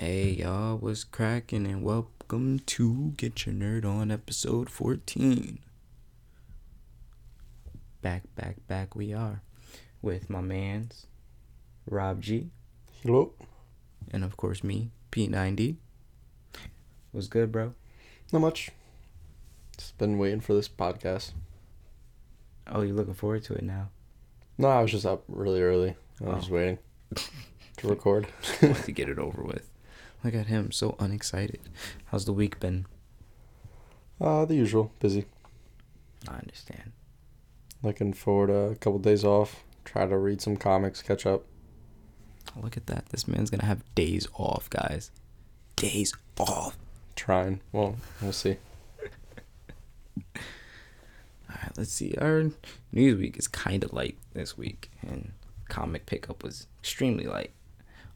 Hey y'all, what's cracking and welcome to Get Your Nerd On episode 14. Back, back, back we are with my mans, Rob G, Hello. and of course me, P90. What's good, bro? Not much. Just been waiting for this podcast. Oh, you're looking forward to it now? No, I was just up really early. I was Oh. just waiting to record. To get it over with. Look at him, so unexcited. How's the week been? Uh, the usual, busy. I understand. Looking forward to a couple days off. Try to read some comics, catch up. Look at that. This man's gonna have days off, guys. Days off. Trying. Well, we'll see. All right, let's see. Our news week is kind of light this week, and comic pickup was extremely light.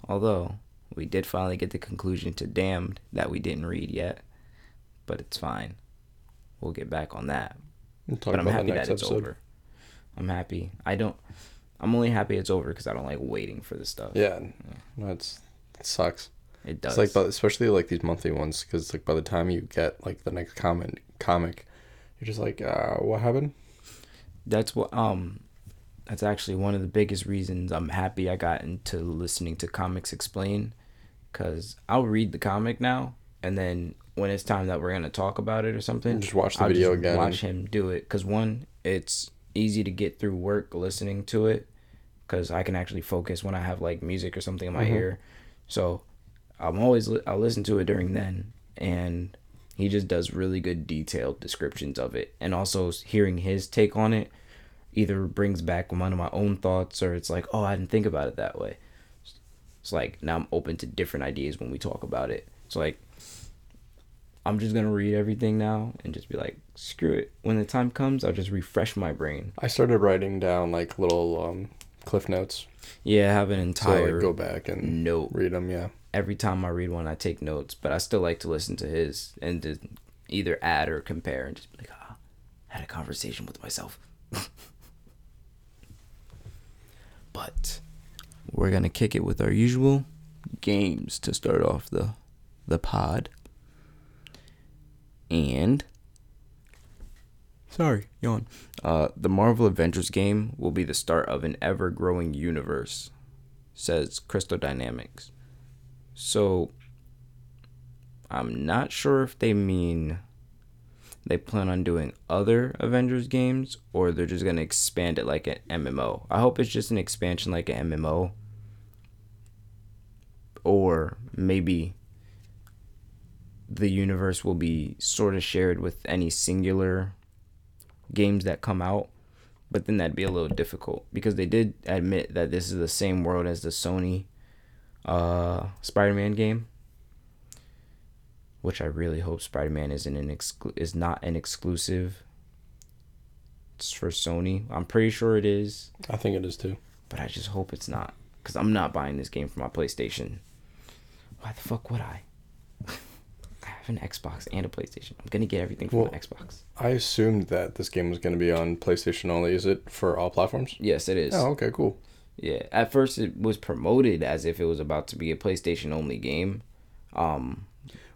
Although we did finally get the conclusion to Damned that we didn't read yet, but it's fine. We'll get back on that. We'll but I'm happy that it's episode. over. I'm happy. I don't. I'm only happy it's over because I don't like waiting for the stuff. Yeah, no, it's it sucks. it does. It's like, but especially like these monthly ones, because like by the time you get like the next comic, comic, you're just like, uh, what happened? that's what um that's actually one of the biggest reasons I'm happy I got into listening to comics explain cuz I'll read the comic now and then when it's time that we're going to talk about it or something Just watch the I'll video again. watch him do it cuz one it's easy to get through work listening to it cuz I can actually focus when I have like music or something in my Mhm. ear so I'm always li- I'll listen to it during then and he just does really good detailed descriptions of it and also hearing his take on it either brings back one of my own thoughts or it's like oh i didn't think about it that way it's like now i'm open to different ideas when we talk about it. It's like i'm just gonna read everything now and just be like screw it. When the time comes i'll just refresh my brain. I started writing down like little um, cliff notes. Yeah i have an entire like, go back and note. read them. Yeah. every time i read one i take notes but i still like to listen to his and to either add or compare and just be like ah I had a conversation with myself. But we're gonna kick it with our usual games to start off the the pod and sorry yawn uh the marvel avengers game will be the start of an ever-growing universe says crystal dynamics so i'm not sure if they mean they plan on doing other Avengers games or they're just going to expand it like an MMO. I hope it's just an expansion like an MMO. Or maybe the universe will be sort of shared with any singular games that come out. But then that'd be a little difficult because they did admit that this is the same world as the Sony uh, Spider Man game which I really hope Spider-Man isn't an exclu- is not an exclusive. It's for Sony. I'm pretty sure it is, I think it is too. but I just hope it's not cuz I'm not buying this game for my PlayStation. Why the fuck would I? I have an Xbox and a PlayStation. I'm going to get everything from Well- my Xbox. I assumed that this game was going to be on PlayStation only. Is it for all platforms? Yes, it is. Oh, okay, cool. Yeah. At first it was promoted as if it was about to be a PlayStation only game. Um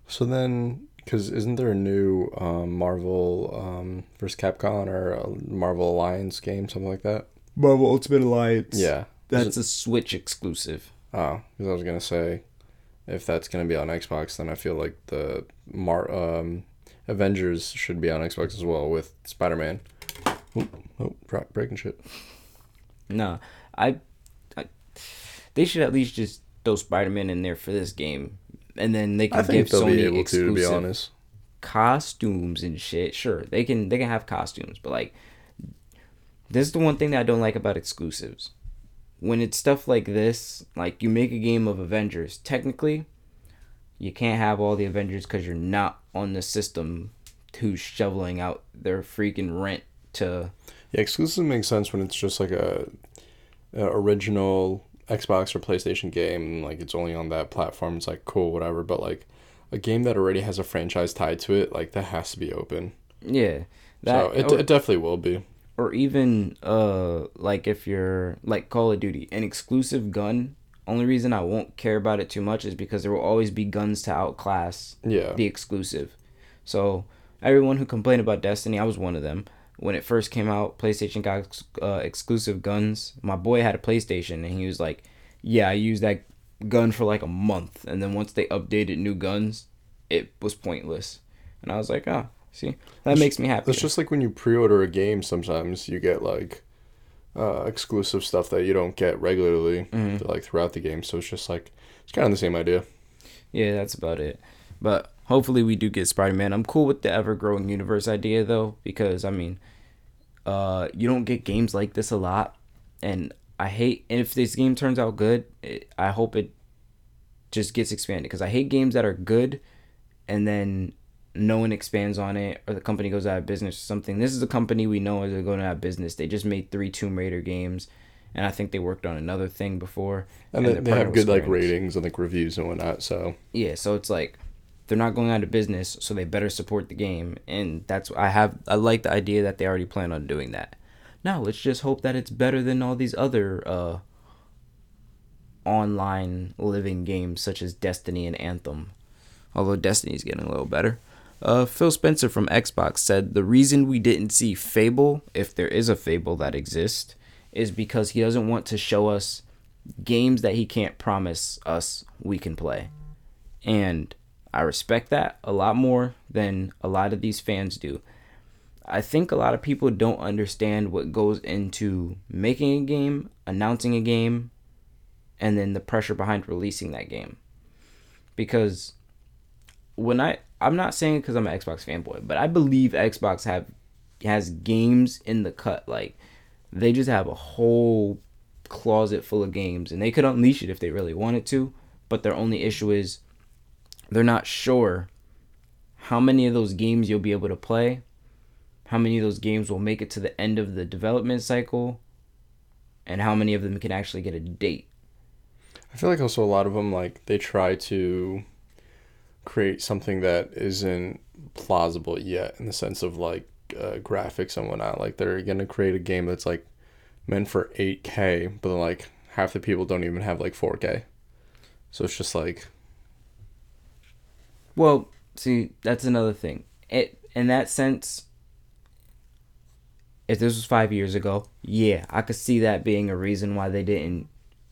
So then, because isn't there a new um, Marvel um, versus Capcom or a Marvel Alliance game, something like that? Marvel Ultimate Alliance. Yeah. That's a Switch exclusive. Oh, because I was gonna say, if that's gonna be on Xbox, then I feel like the Mar um, Avengers should be on Xbox as well with Spider Man. Oh, oh, breaking shit. Nah, I, I, they should at least just throw Spider Man in there for this game, and then they can I give they'll Sony be able to, exclusive to be honest. costumes and shit. Sure, they can they can have costumes, but like, this is the one thing that I don't like about exclusives. When it's stuff like this, like you make a game of Avengers, technically, you can't have all the Avengers because you're not on the system who's shoveling out their freaking rent to Yeah, exclusive makes sense when it's just like a, a original Xbox or PlayStation game, like it's only on that platform. It's like cool, whatever. But like a game that already has a franchise tied to it, like that has to be open. yeah. so it, it definitely will be. Or even uh like if you're like Call of Duty, an exclusive gun Only reason I won't care about it too much is because there will always be guns to outclass Yeah. the exclusive. So everyone who complained about Destiny, I was one of them. When it first came out, PlayStation got ex- uh, exclusive guns. My boy had a PlayStation, and he was like, "Yeah, I used that gun for like a month, and then once they updated new guns, it was pointless." And I was like, "Ah, see, that makes me happy." It's just like when you pre-order a game. Sometimes you get like uh, exclusive stuff that you don't get regularly, Mm-hmm. like throughout the game. So it's just like it's kind of the same idea. Yeah, that's about it. But hopefully we do get Spider Man. I'm cool with the ever growing universe idea though, because I mean, uh, you don't get games like this a lot, and I hate. And if this game turns out good, it, I hope it just gets expanded because I hate games that are good, and then no one expands on it or the company goes out of business or something. This is a company we know is going out of business. They just made three Tomb Raider games, and I think they worked on another thing before. And, they're they, they have good like Square ratings and like reviews and whatnot. So Yeah, so it's like they're not going out of business, so they better support the game, and that's I have I like the idea that they already plan on doing that. Now let's just hope that it's better than all these other uh, online living games such as Destiny and Anthem. Although Destiny's getting a little better. Uh, Phil Spencer from Xbox said the reason we didn't see Fable, if there is a Fable that exists, is because he doesn't want to show us games that he can't promise us we can play. And I respect that a lot more than a lot of these fans do. I think a lot of people don't understand what goes into making a game, announcing a game, and then the pressure behind releasing that game. Because when I I'm not saying because I'm an Xbox fanboy, but I believe Xbox have has games in the cut. Like they just have a whole closet full of games, and they could unleash it if they really wanted to. But their only issue is they're not sure how many of those games you'll be able to play, how many of those games will make it to the end of the development cycle, and how many of them can actually get a date. I feel like also a lot of them like they try to create something that isn't plausible yet in the sense of like uh, graphics and whatnot. Like they're gonna create a game that's like meant for 8K, but like half the people don't even have like 4K. So it's just like Well, see, that's another thing. It in that sense, if this was five years ago, yeah, I could see that being a reason why they didn't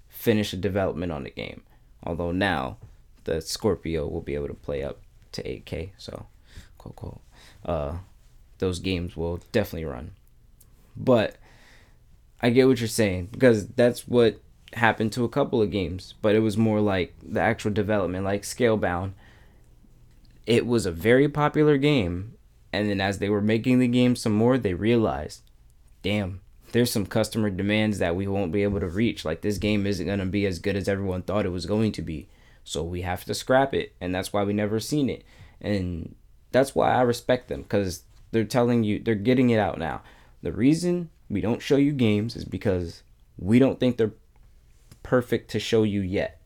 finish the development on the game. Although now, the Scorpio will be able to play up to 8K, so quote quote, uh, those games will definitely run. But I get what you're saying because that's what happened to a couple of games, but it was more like the actual development, like Scalebound. It was a very popular game and then as they were making the game some more they realized damn there's some customer demands that we won't be able to reach. Like this game isn't going to be as good as everyone thought it was going to be so we have to scrap it and that's why we never seen it and that's why i respect them because they're telling you they're getting it out now the reason we don't show you games is because we don't think they're perfect to show you yet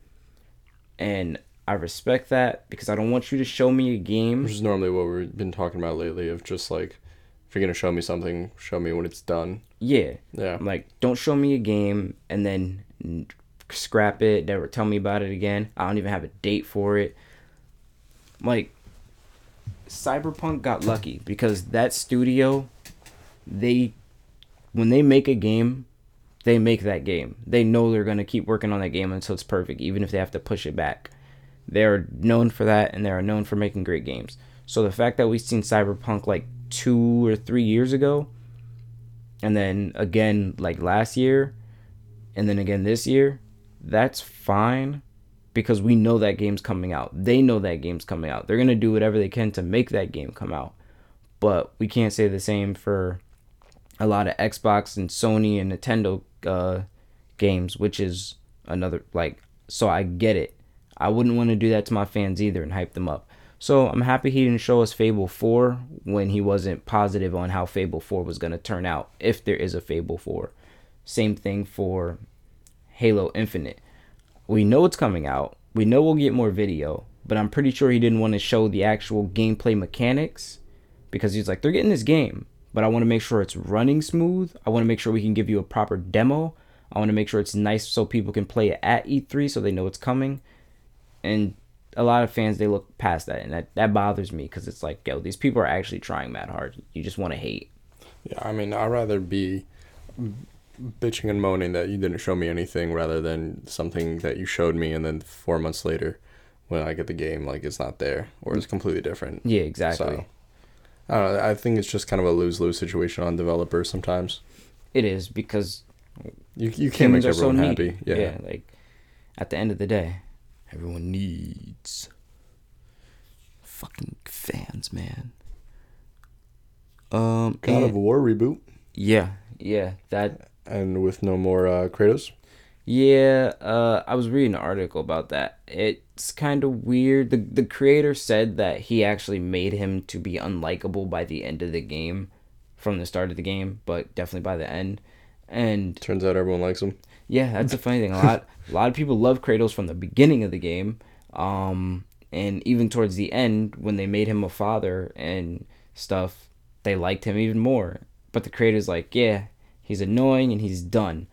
and I respect that because I don't want you to show me a game. which is normally what we've been talking about lately of just like if you're gonna show me something, show me when it's done. Yeah, Yeah. I'm like don't show me a game and then scrap it. Never tell me about it again. I don't even have a date for it. Like Cyberpunk got lucky because that studio, they, when they make a game, they make that game. They know they're gonna keep working on that game until it's perfect, even if they have to push it back. They're known for that, and they're known for making great games. So the fact that we've seen Cyberpunk like two or three years ago, and then again like last year, and then again this year, that's fine because we know that game's coming out. They know that game's coming out. They're going to do whatever they can to make that game come out. But we can't say the same for a lot of Xbox and Sony and Nintendo uh, games, which is another like so I get it. I wouldn't want to do that to my fans either and hype them up. So I'm happy he didn't show us Fable 4 when he wasn't positive on how Fable 4 was going to turn out, if there is a Fable 4. Same thing for Halo Infinite. We know it's coming out. We know we'll get more video, but I'm pretty sure he didn't want to show the actual gameplay mechanics because he's like, they're getting this game, but I want to make sure it's running smooth. I want to make sure we can give you a proper demo. I want to make sure it's nice so people can play it at E3 so they know it's coming. And a lot of fans they look past that and that, that bothers me because it's like yo these people are actually trying mad hard you just want to hate Yeah, I mean, I'd rather be bitching and moaning that you didn't show me anything rather than something that you showed me and then four months later when I get the game, like it's not there or it's completely different. yeah exactly So, I don't know. I think it's just kind of a lose lose situation on developers sometimes. it is because You, you can't make are so everyone happy. Yeah. yeah like at the end of the day everyone needs fucking fans man um God and- of War reboot yeah yeah that and with no more uh, Kratos. Yeah, uh, I was reading an article about that. It's kind of weird. The the creator said that he actually made him to be unlikable by the end of the game, from the start of the game, but definitely by the end. And Turns out everyone likes him. yeah, that's the funny thing. A lot a lot of people love Kratos from the beginning of the game, um, and even towards the end when they made him a father and stuff, they liked him even more. But the creator's like, yeah, he's annoying and he's done.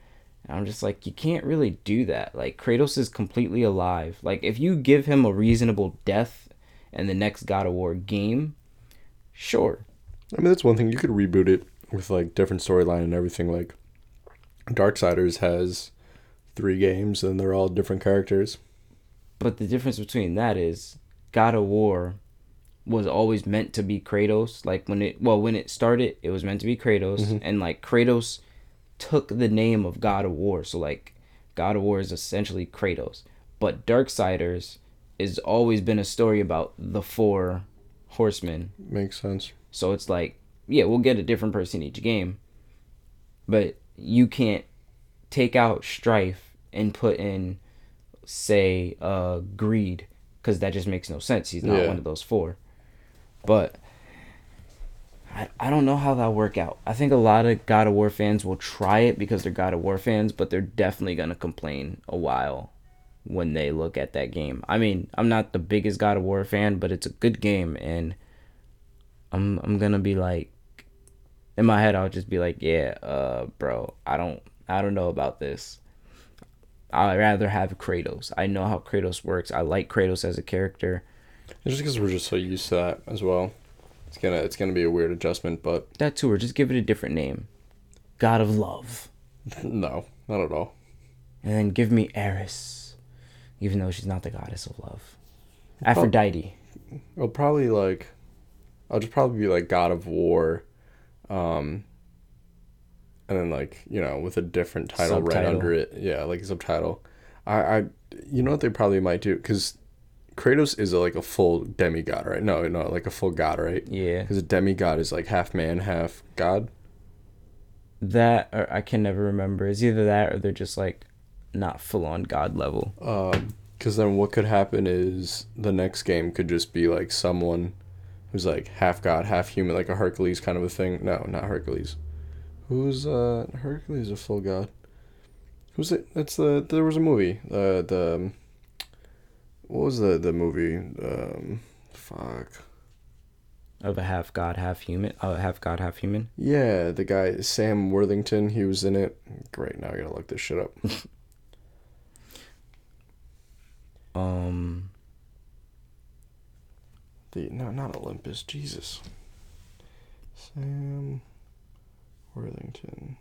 And I'm just like, you can't really do that. Like Kratos is completely alive. Like if you give him a reasonable death in the next God of War game, sure. I mean, that's one thing. You could reboot it with like different storyline and everything. Like Darksiders has three games and they're all different characters. But the difference between that is God of War was always meant to be Kratos. Like when it well when it started, it was meant to be Kratos, mm-hmm. and like Kratos took the name of God of War. So like God of War is essentially Kratos. But Darksiders has always been a story about the four horsemen. Makes sense. So it's like, yeah, we'll get a different person each game, but you can't take out strife and put in, say, uh, greed, because that just makes no sense. He's not Yeah. one of those four. But I, I don't know how that'll work out. I think a lot of God of War fans will try it because they're God of War fans, but they're definitely gonna complain a while when they look at that game. I mean, I'm not the biggest God of War fan, but it's a good game and I'm I'm gonna be like in my head I'll just be like, Yeah, uh bro, I don't I don't know about this. I'd rather have Kratos. I know how Kratos works. I like Kratos as a character. It's just because we're just so used to that as well. It's gonna it's gonna be a weird adjustment, but That too, or just give it a different name. God of Love. no, not at all. And then give me Eris. Even though she's not the goddess of love. Aphrodite. I'll probably like, I'll just probably be like God of War, um, and then like you know with a different title right under it. Yeah, like a subtitle. I I you know what they probably might do because Kratos is a, like a full demigod, right? No, no, like a full god, right? Yeah. Because a demigod is like half man, half god. That or I can never remember. It's either that or they're just like not full on god level. Um, because then what could happen is the next game could just be like someone who's like half god, half human, like a Hercules kind of a thing. No, not Hercules. Who's uh Hercules a full god? Who's it? That's the there was a movie. Uh, the um, what was the the movie? Um, fuck. Of a half god, half human. Uh, half god, half human. Yeah, the guy Sam Worthington. He was in it. Great. Now I gotta look this shit up. Um The no, not Olympus. Jesus. Sam Worthington.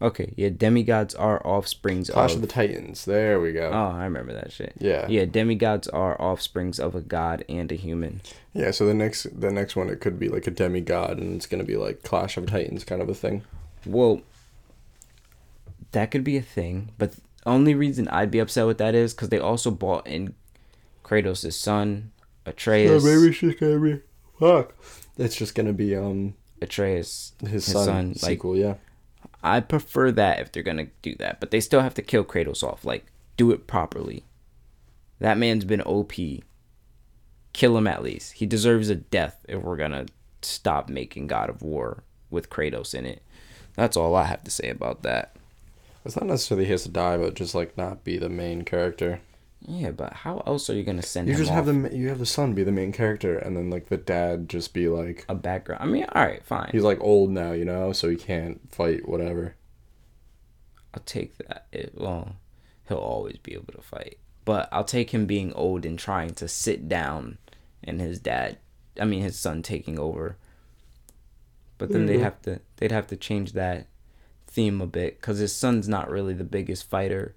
Okay, yeah, demigods are offsprings of Clash of, of the Titans. There we go. Oh, I remember that shit. yeah. Yeah, demigods are offsprings of a god and a human. Yeah, so the next the next one it could be like a demigod and it's gonna be like Clash of Titans kind of a thing. Well, that could be a thing, but the only reason I'd be upset with that is because they also bought in Kratos' son, Atreus. it's just gonna be fuck. It's just gonna be um Atreus, his, his son, son, like sequel, yeah. I prefer that if they're gonna do that, but they still have to kill Kratos off. Like, do it properly. That man's been OP. Kill him at least. He deserves a death if we're gonna stop making God of War with Kratos in it. That's all I have to say about that. It's not necessarily his to die, but just like not be the main character. Yeah, but how else are you gonna send You him just off have the you have the son be the main character, and then like the dad just be like a background? I mean, all right, fine. he's like old now, you know, so he can't fight whatever. I'll take that. It, well, he'll always be able to fight, but I'll take him being old and trying to sit down, and his dad, I mean his son taking over. But then they'd Mhm. have to they'd have to change that theme a bit because his son's not really the biggest fighter.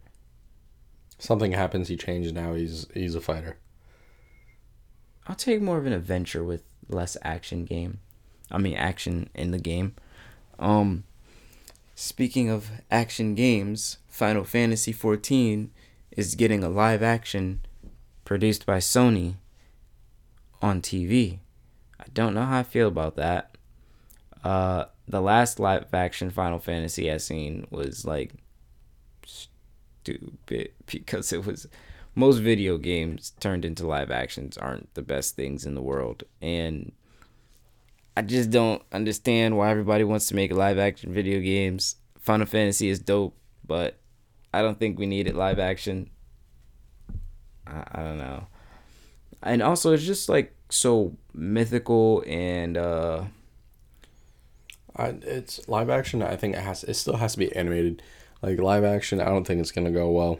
Something happens, he changed. Now he's he's a fighter. I'll take more of an adventure with less action game. I mean action in the game. Um speaking of action games, Final Fantasy 14 is getting a live action produced by Sony on TV. I don't know how I feel about that. Uh the last live action Final Fantasy I seen was like stupid because it was most video games turned into live actions aren't the best things in the world and i just don't understand why everybody wants to make live action video games final fantasy is dope but i don't think we need it live action i, I don't know and also it's just like so mythical and uh I, it's live action. I think it has. It still has to be animated. Like live action, I don't think it's gonna go well.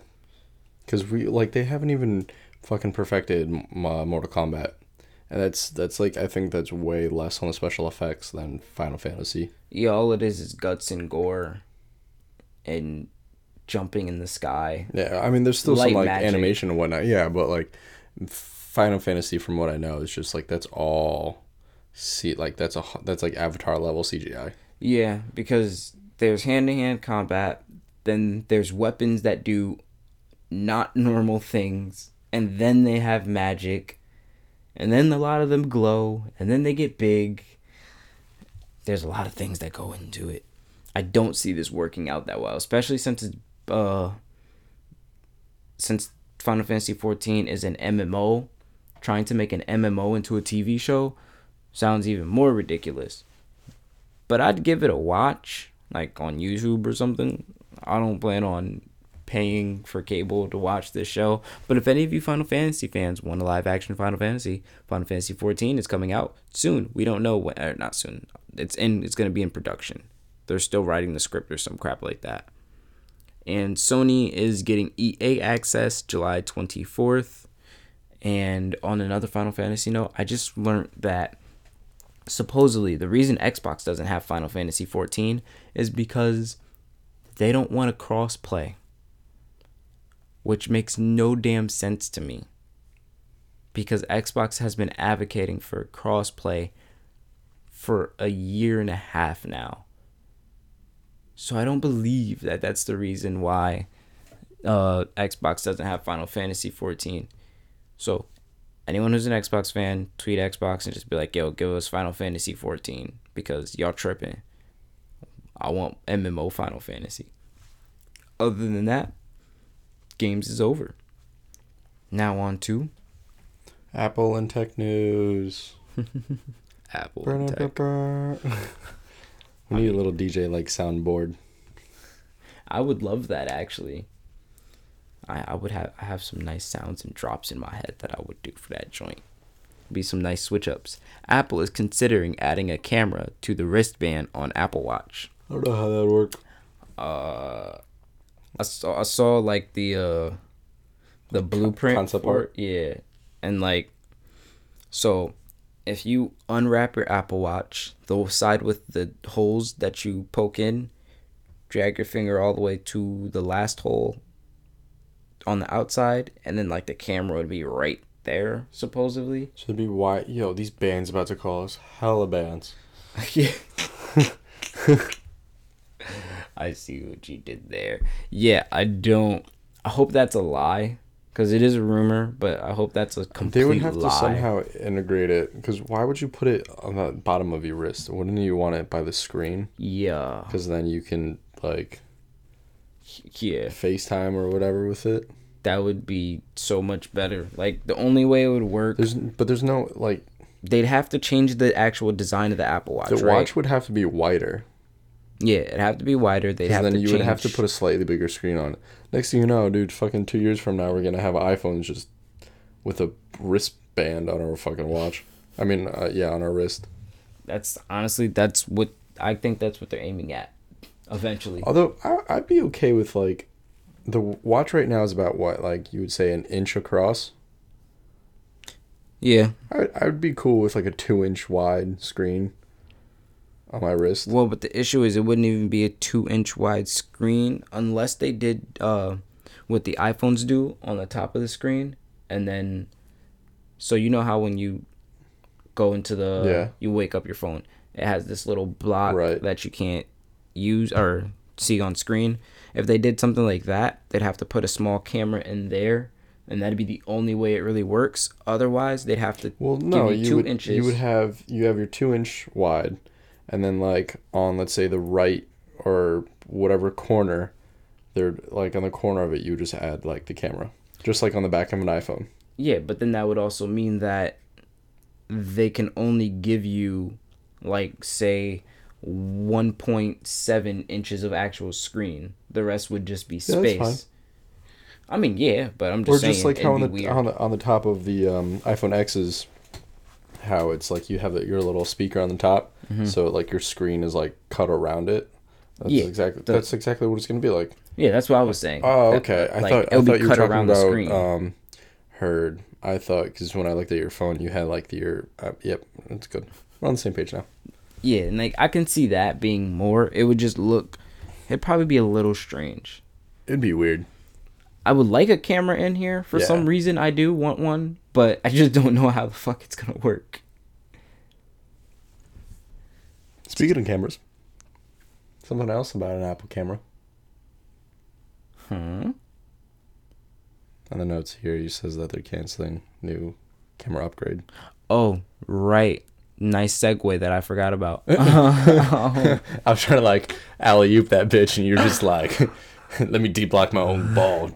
Cause we like they haven't even fucking perfected uh, Mortal Kombat, and that's that's like I think that's way less on the special effects than Final Fantasy. yeah all it is is guts and gore and jumping in the sky Yeah, I mean there's still Light some like magic. animation and whatnot. Yeah, but like Final Fantasy, from what I know, is just like that's all. See, like that's a that's like Avatar level CGI. Yeah, because there's hand to hand combat, then there's weapons that do not normal things, and then they have magic, and then a lot of them glow, and then they get big. There's a lot of things that go into it. I don't see this working out that well, especially since it's uh since Final Fantasy 14 is an MMO, trying to make an MMO into a TV show sounds even more ridiculous but I'd give it a watch, like on YouTube or something. I don't plan on paying for cable to watch this show. But if any of you Final Fantasy fans want a live action Final Fantasy, Final Fantasy 14 is coming out soon. We don't know when, or not soon. It's in. It's gonna be in production. They're still writing the script or some crap like that. And Sony is getting EA access July 24th. And on another Final Fantasy note, I just learned that supposedly the reason Xbox doesn't have Final Fantasy 14 is because they don't want to cross play. Which makes no damn sense to me. Because Xbox has been advocating for cross play for a year and a half now. So I don't believe that that's the reason why uh, Xbox doesn't have Final Fantasy 14. So anyone who's an Xbox fan, tweet Xbox and just be like, yo, give us Final Fantasy 14 because y'all tripping. I want MMO Final Fantasy. Other than that, games is over. Now on to Apple and tech news. Apple Burn, Tech. we need a little DJ like soundboard. I would love that actually. I, I would have I have some nice sounds and drops in my head that I would do for that joint. Be some nice switch ups. Apple is considering adding a camera to the wristband on Apple Watch. I don't know how that works. uh I saw I saw like the uh the blueprint concept for art? Yeah. And like so if you unwrap your Apple Watch, the side with the holes that you poke in, drag your finger all the way to the last hole on the outside and then like the camera would be right there supposedly. So it'd be why yo these bands about to call us hella bands. yeah. I see what you did there. Yeah, I don't. I hope that's a lie, because it is a rumor. But I hope that's a complete lie. They would have lie. to somehow integrate it because why would you put it on the bottom of your wrist? Wouldn't you want it by the screen? Yeah, Because then you can like yeah, FaceTime or whatever with it. that would be so much better. Like the only way it would work, There's but there's no like they'd have to change the actual design of the Apple Watch. the right? watch would have to be wider. Yeah, it'd have to be wider. They'd have then to you change. would have to put a slightly bigger screen on it. Next thing you know, dude, fucking two years from now, we're gonna have iPhones just with a wristband on our fucking watch. I mean, uh, yeah, on our wrist. That's honestly that's what I think. That's what they're aiming at. eventually. Although I, I'd be okay with like, the watch right now is about what like you would say an inch across. Yeah. I I would be cool with like a two inch wide screen on my wrist. Well, but the issue is it wouldn't even be a two inch wide screen unless they did uh, what the iPhones do on the top of the screen, and then, so you know how when you go into the Yeah. you wake up your phone, it has this little block Right. that you can't use or see on screen. If they did something like that, they'd have to put a small camera in there. And that'd be the only way it really works. Otherwise, they'd have to Well, no, you, two would inches. you would have you have your two inch wide, and then like on let's say the right or whatever corner, they're like on the corner of it, you would just add like the camera, just like on the back of an iPhone. Yeah, but then that would also mean that they can only give you like say 1.7 inches of actual screen. The rest would just be space. Yeah, that's fine. space. I mean, yeah, but I'm Or just saying just like how on the weird. on the on the top of the um, iPhone X's, how it's like you have your little speaker on the top, so like your screen is like cut around it. That's Mm-hmm. Yeah, exactly the- that's exactly what it's gonna be like. yeah, that's what I was saying. Oh, That, okay. I like, thought I it'll be thought you were cut talking around the about screen. um, heard. I thought because when I looked at your phone, you had like the your. Uh, yep, that's good. We're on the same page now. Yeah, and like I can see that being more. It would just look. It'd probably be a little strange. It'd be weird. I would like a camera in here for Yeah. some reason. I do want one, but I just don't know how the fuck it's gonna work. Speaking of cameras, something else about an Apple camera. Huh? On the notes here, he says that they're canceling new camera upgrade. Oh, right. Nice segue that I forgot about. I was trying to like alley oop that bitch, and you're just like, let me deep block my own ball.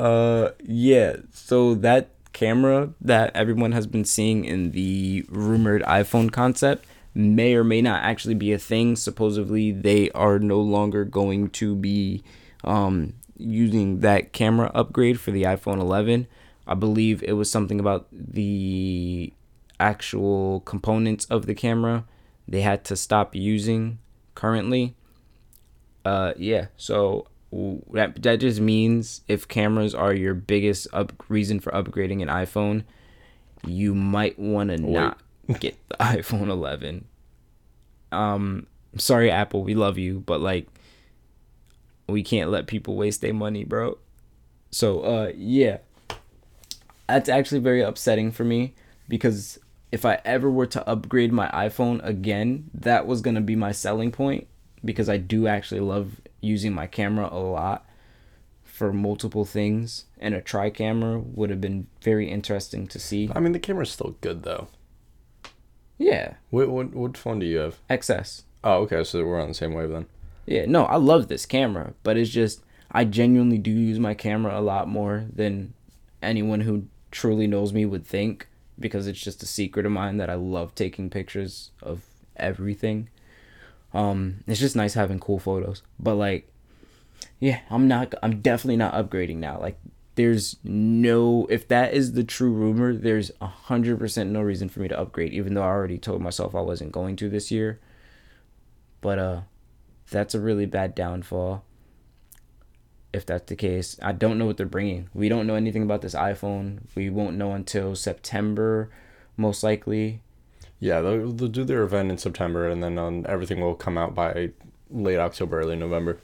Uh, yeah. So that camera that everyone has been seeing in the rumored iPhone concept may or may not actually be a thing. Supposedly, they are no longer going to be um, using that camera upgrade for the iPhone 11. I believe it was something about the actual components of the camera they had to stop using currently. Uh, yeah. So that that just means if cameras are your biggest up reason for upgrading an iPhone, you might want to not get the iPhone 11. Um, sorry Apple, we love you, but like we can't let people waste their money, bro. So uh, yeah, that's actually very upsetting for me because if I ever were to upgrade my iPhone again, that was gonna be my selling point because I do actually love using my camera a lot for multiple things, and a tri camera would have been very interesting to see. I mean, the camera's still good though. Yeah, What what what phone do you have? XS. Oh, okay. So we're on the same wave then. Yeah, no, I love this camera, but it's just I genuinely do use my camera a lot more than anyone who truly knows me would think because it's just a secret of mine that I love taking pictures of everything. Um it's just nice having cool photos. But like yeah, I'm not I'm definitely not upgrading now. Like there's no if that is the true rumor, there's a hundred percent no reason for me to upgrade, even though I already told myself I wasn't going to this year. But uh that's a really bad downfall. If that's the case, I don't know what they're bringing. We don't know anything about this iPhone. We won't know until September, most likely. Yeah, they'll, they'll do their event in September, and then um, everything will come out by late October, early November.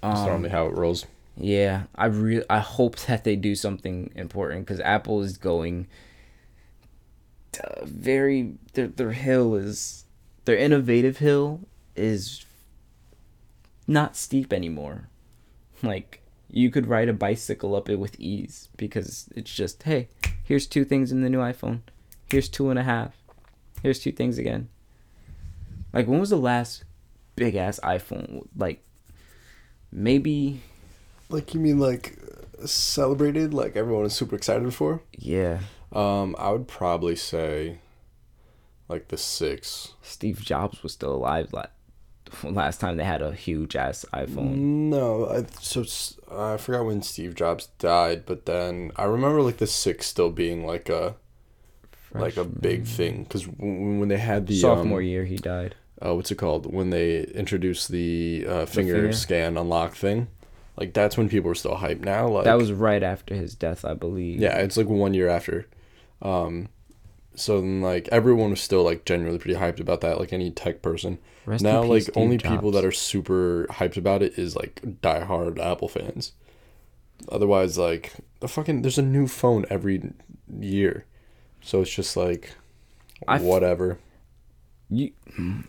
That's Um, normally how it rolls. Yeah, I re- I hope that they do something important because Apple is going very their their hill is their innovative hill is not steep anymore. Like you could ride a bicycle up it with ease because it's just hey, here's two things in the new iPhone, here's two and a half, here's two things again. Like when was the last big ass iPhone? Like maybe Like you mean like celebrated, like everyone is super excited for? yeah. Um, I would probably say like the six. Steve Jobs was still alive la- last time they had a huge ass iPhone. No, I so I forgot when Steve Jobs died, but then I remember like the six still being like a like a big thing. Because when, when they had the sophomore um, year he died. uh, what's it called? When they introduced the uh, finger, finger? scan unlock thing. Like that's when people were still hyped now like that was right after his death, I believe. yeah it's like one year after. Um so then like everyone was still like genuinely pretty hyped about that like any tech person. Rest now peace, like Steve only people that are super hyped about it is like diehard apple fans. Otherwise like the fucking there's a new phone every year so it's just like whatever You,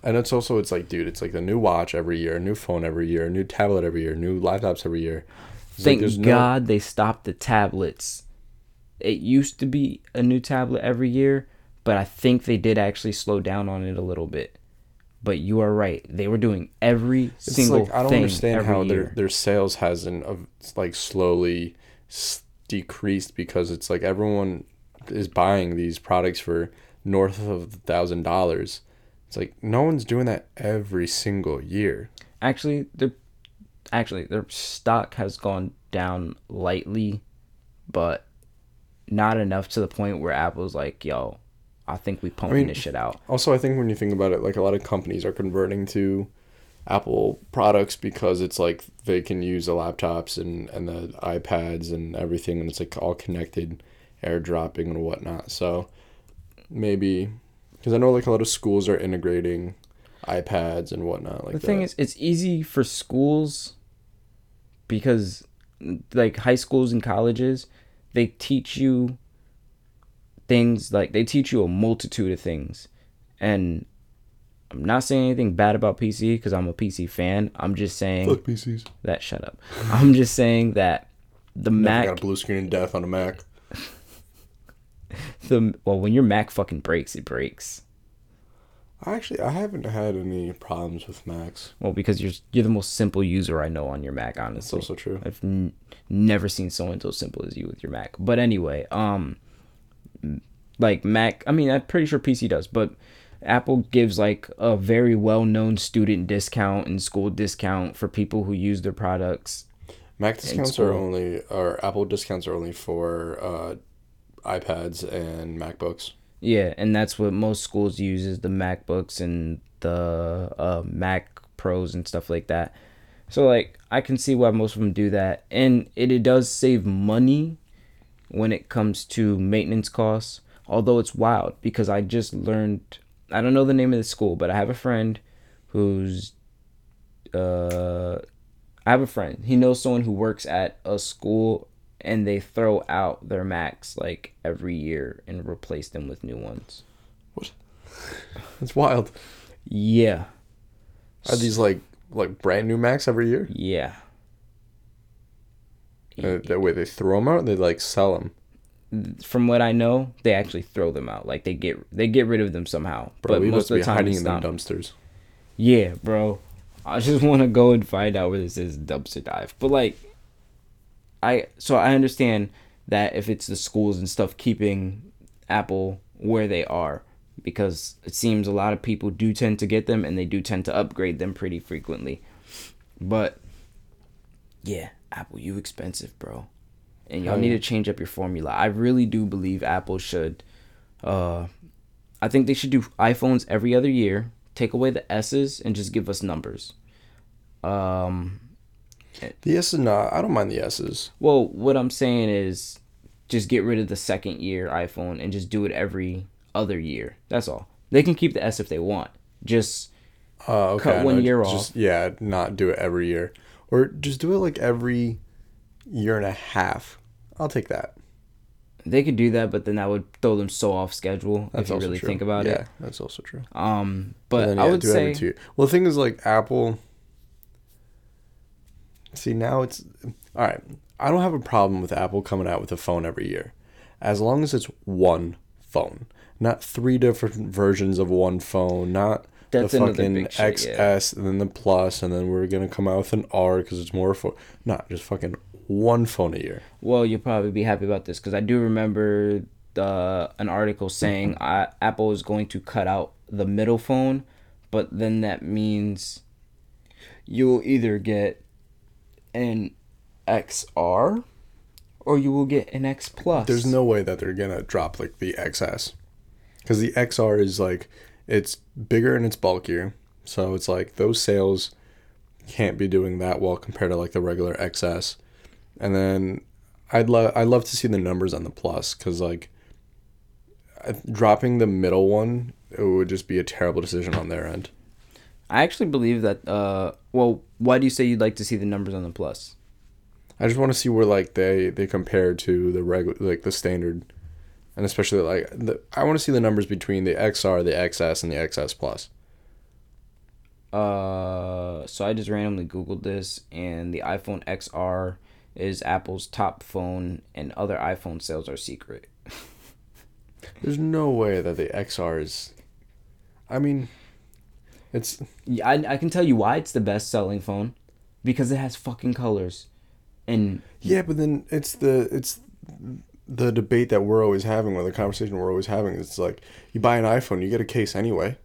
and it's also it's like dude it's like a new watch every year a new phone every year a new tablet every year new laptops every year It's like thank no- God they stopped the tablets. It used to be a new tablet every year, but I think they did actually slow down on it a little bit. But you are right; they were doing every It's single like I don't understand how their their sales hasn't uh, like slowly s- decreased because it's like everyone is buying these products for north of a thousand dollars. It's like no one's doing that every single year. actually their actually their stock has gone down lightly but not enough to the point where apple's like yo i think we pumping mean- this shit out Also, I think when you think about it, like a lot of companies are converting to Apple products because it's like they can use the laptops and, and the iPads and everything, and it's like all connected, airdropping and whatnot. So maybe because I know like a lot of schools are integrating iPads and whatnot. Like the thing that. is it's easy for schools because like high schools and colleges they teach you things like they teach you a multitude of things and i'm not saying anything bad about pc because i'm a pc fan i'm just saying Fuck PCs. that shut up i'm just saying that the Never mac got a blue screen and death on a Mac. the well when your mac fucking breaks it breaks I actually I haven't had any problems with Macs. well because you're you're the most simple user i know on your mac That's honestly also true. I've n- never seen someone so simple as you with your Mac. But anyway, um, like Mac, I mean, I'm pretty sure PC does, but Apple gives like a very well-known student discount and school discount for people who use their products. Mac discounts are only or Apple discounts are only for uh, iPads and MacBooks. Yeah, and that's what most schools use is the MacBooks and the uh, Mac Pros and stuff like that. So like I can see why most of them do that, and it, it does save money when it comes to maintenance costs. Although it's wild because I just learned I don't know the name of the school, but I have a friend who's uh I have a friend. He knows someone who works at a school and they throw out their Macs like every year and replace them with new ones. What? It's wild. Yeah. Are these like like brand new Macs every year? Yeah. Uh, that way they throw them out. They like sell them. From what I know, they actually throw them out. Like they get they get rid of them somehow. Bro, but we most must of be the time hiding in them dumpsters. Yeah, bro. I just want to go and find out where this is dumpster dive. But like, I so I understand that if it's the schools and stuff keeping Apple where they are, because it seems a lot of people do tend to get them and they do tend to upgrade them pretty frequently. But yeah, Apple, you expensive, bro. And y'all need to change up your formula. I really do believe Apple should uh I think they should do iPhones every other year, take away the S's and just give us numbers. Um The S is not. I don't mind the S's. well, what I'm saying is just get rid of the second year iPhone and just do it every other year. That's all. They can keep the S if they want. Just Uh, okay, Cut one year just, Yeah, not do it every year, or just do it like every year and a half. I'll take that. they could do that, but then that would throw them so off schedule That's if you really true. think about yeah, it. Yeah, that's also true. Um, but then, I would do it every say. Well, the thing is, like Apple. See now it's all right. I don't have a problem with Apple coming out with a phone every year, as long as it's one phone, not three different versions of one phone, not That's the fucking shit, XS and then the Plus, and then we're gonna come out with an R because it's more for not just fucking one phone a year. Well, you'll probably be happy about this because I do remember the an article saying I, Apple is going to cut out the middle phone, but then that means you'll either get an XR or you will get an X Plus. There's no way that they're gonna drop like the XS. because the XR is like it's bigger and it's bulkier, so it's like those sales can't be doing that well compared to like the regular XS. And then I'd love I'd love to see the numbers on the Plus because like dropping the middle one it would just be a terrible decision on their end. I actually believe that. Uh, well, why do you say you'd like to see the numbers on the Plus? I just want to see where like they they compare to the regular like the standard, and especially like the I want to see the numbers between the XR, the XS, and the XS Plus. Uh, so I just randomly googled this, and the iPhone XR is Apple's top phone, and other iPhone sales are secret. There's no way that the XR is. I mean, it's. Yeah, I I can tell you why it's the best selling phone, because it has fucking colors, and Yeah, but then it's the it's the debate that we're always having, or the conversation we're always having. It's like you buy an iPhone, you get a case anyway.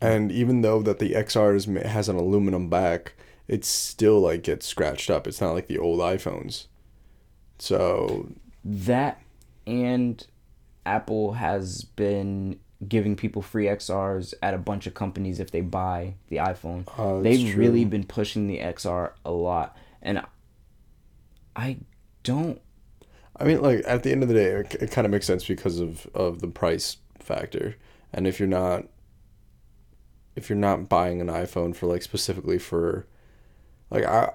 And even though that the XR is, has an aluminum back, it still like gets scratched up. It's not like the old iPhones. So that and Apple has been giving people free XRs at a bunch of companies if they buy the iPhone. Oh, They've true. really been pushing the XR a lot, and I don't. I mean, like at the end of the day, it, it kind of makes sense because of of the price factor. And if you're not, if you're not buying an iPhone for like specifically for, like I,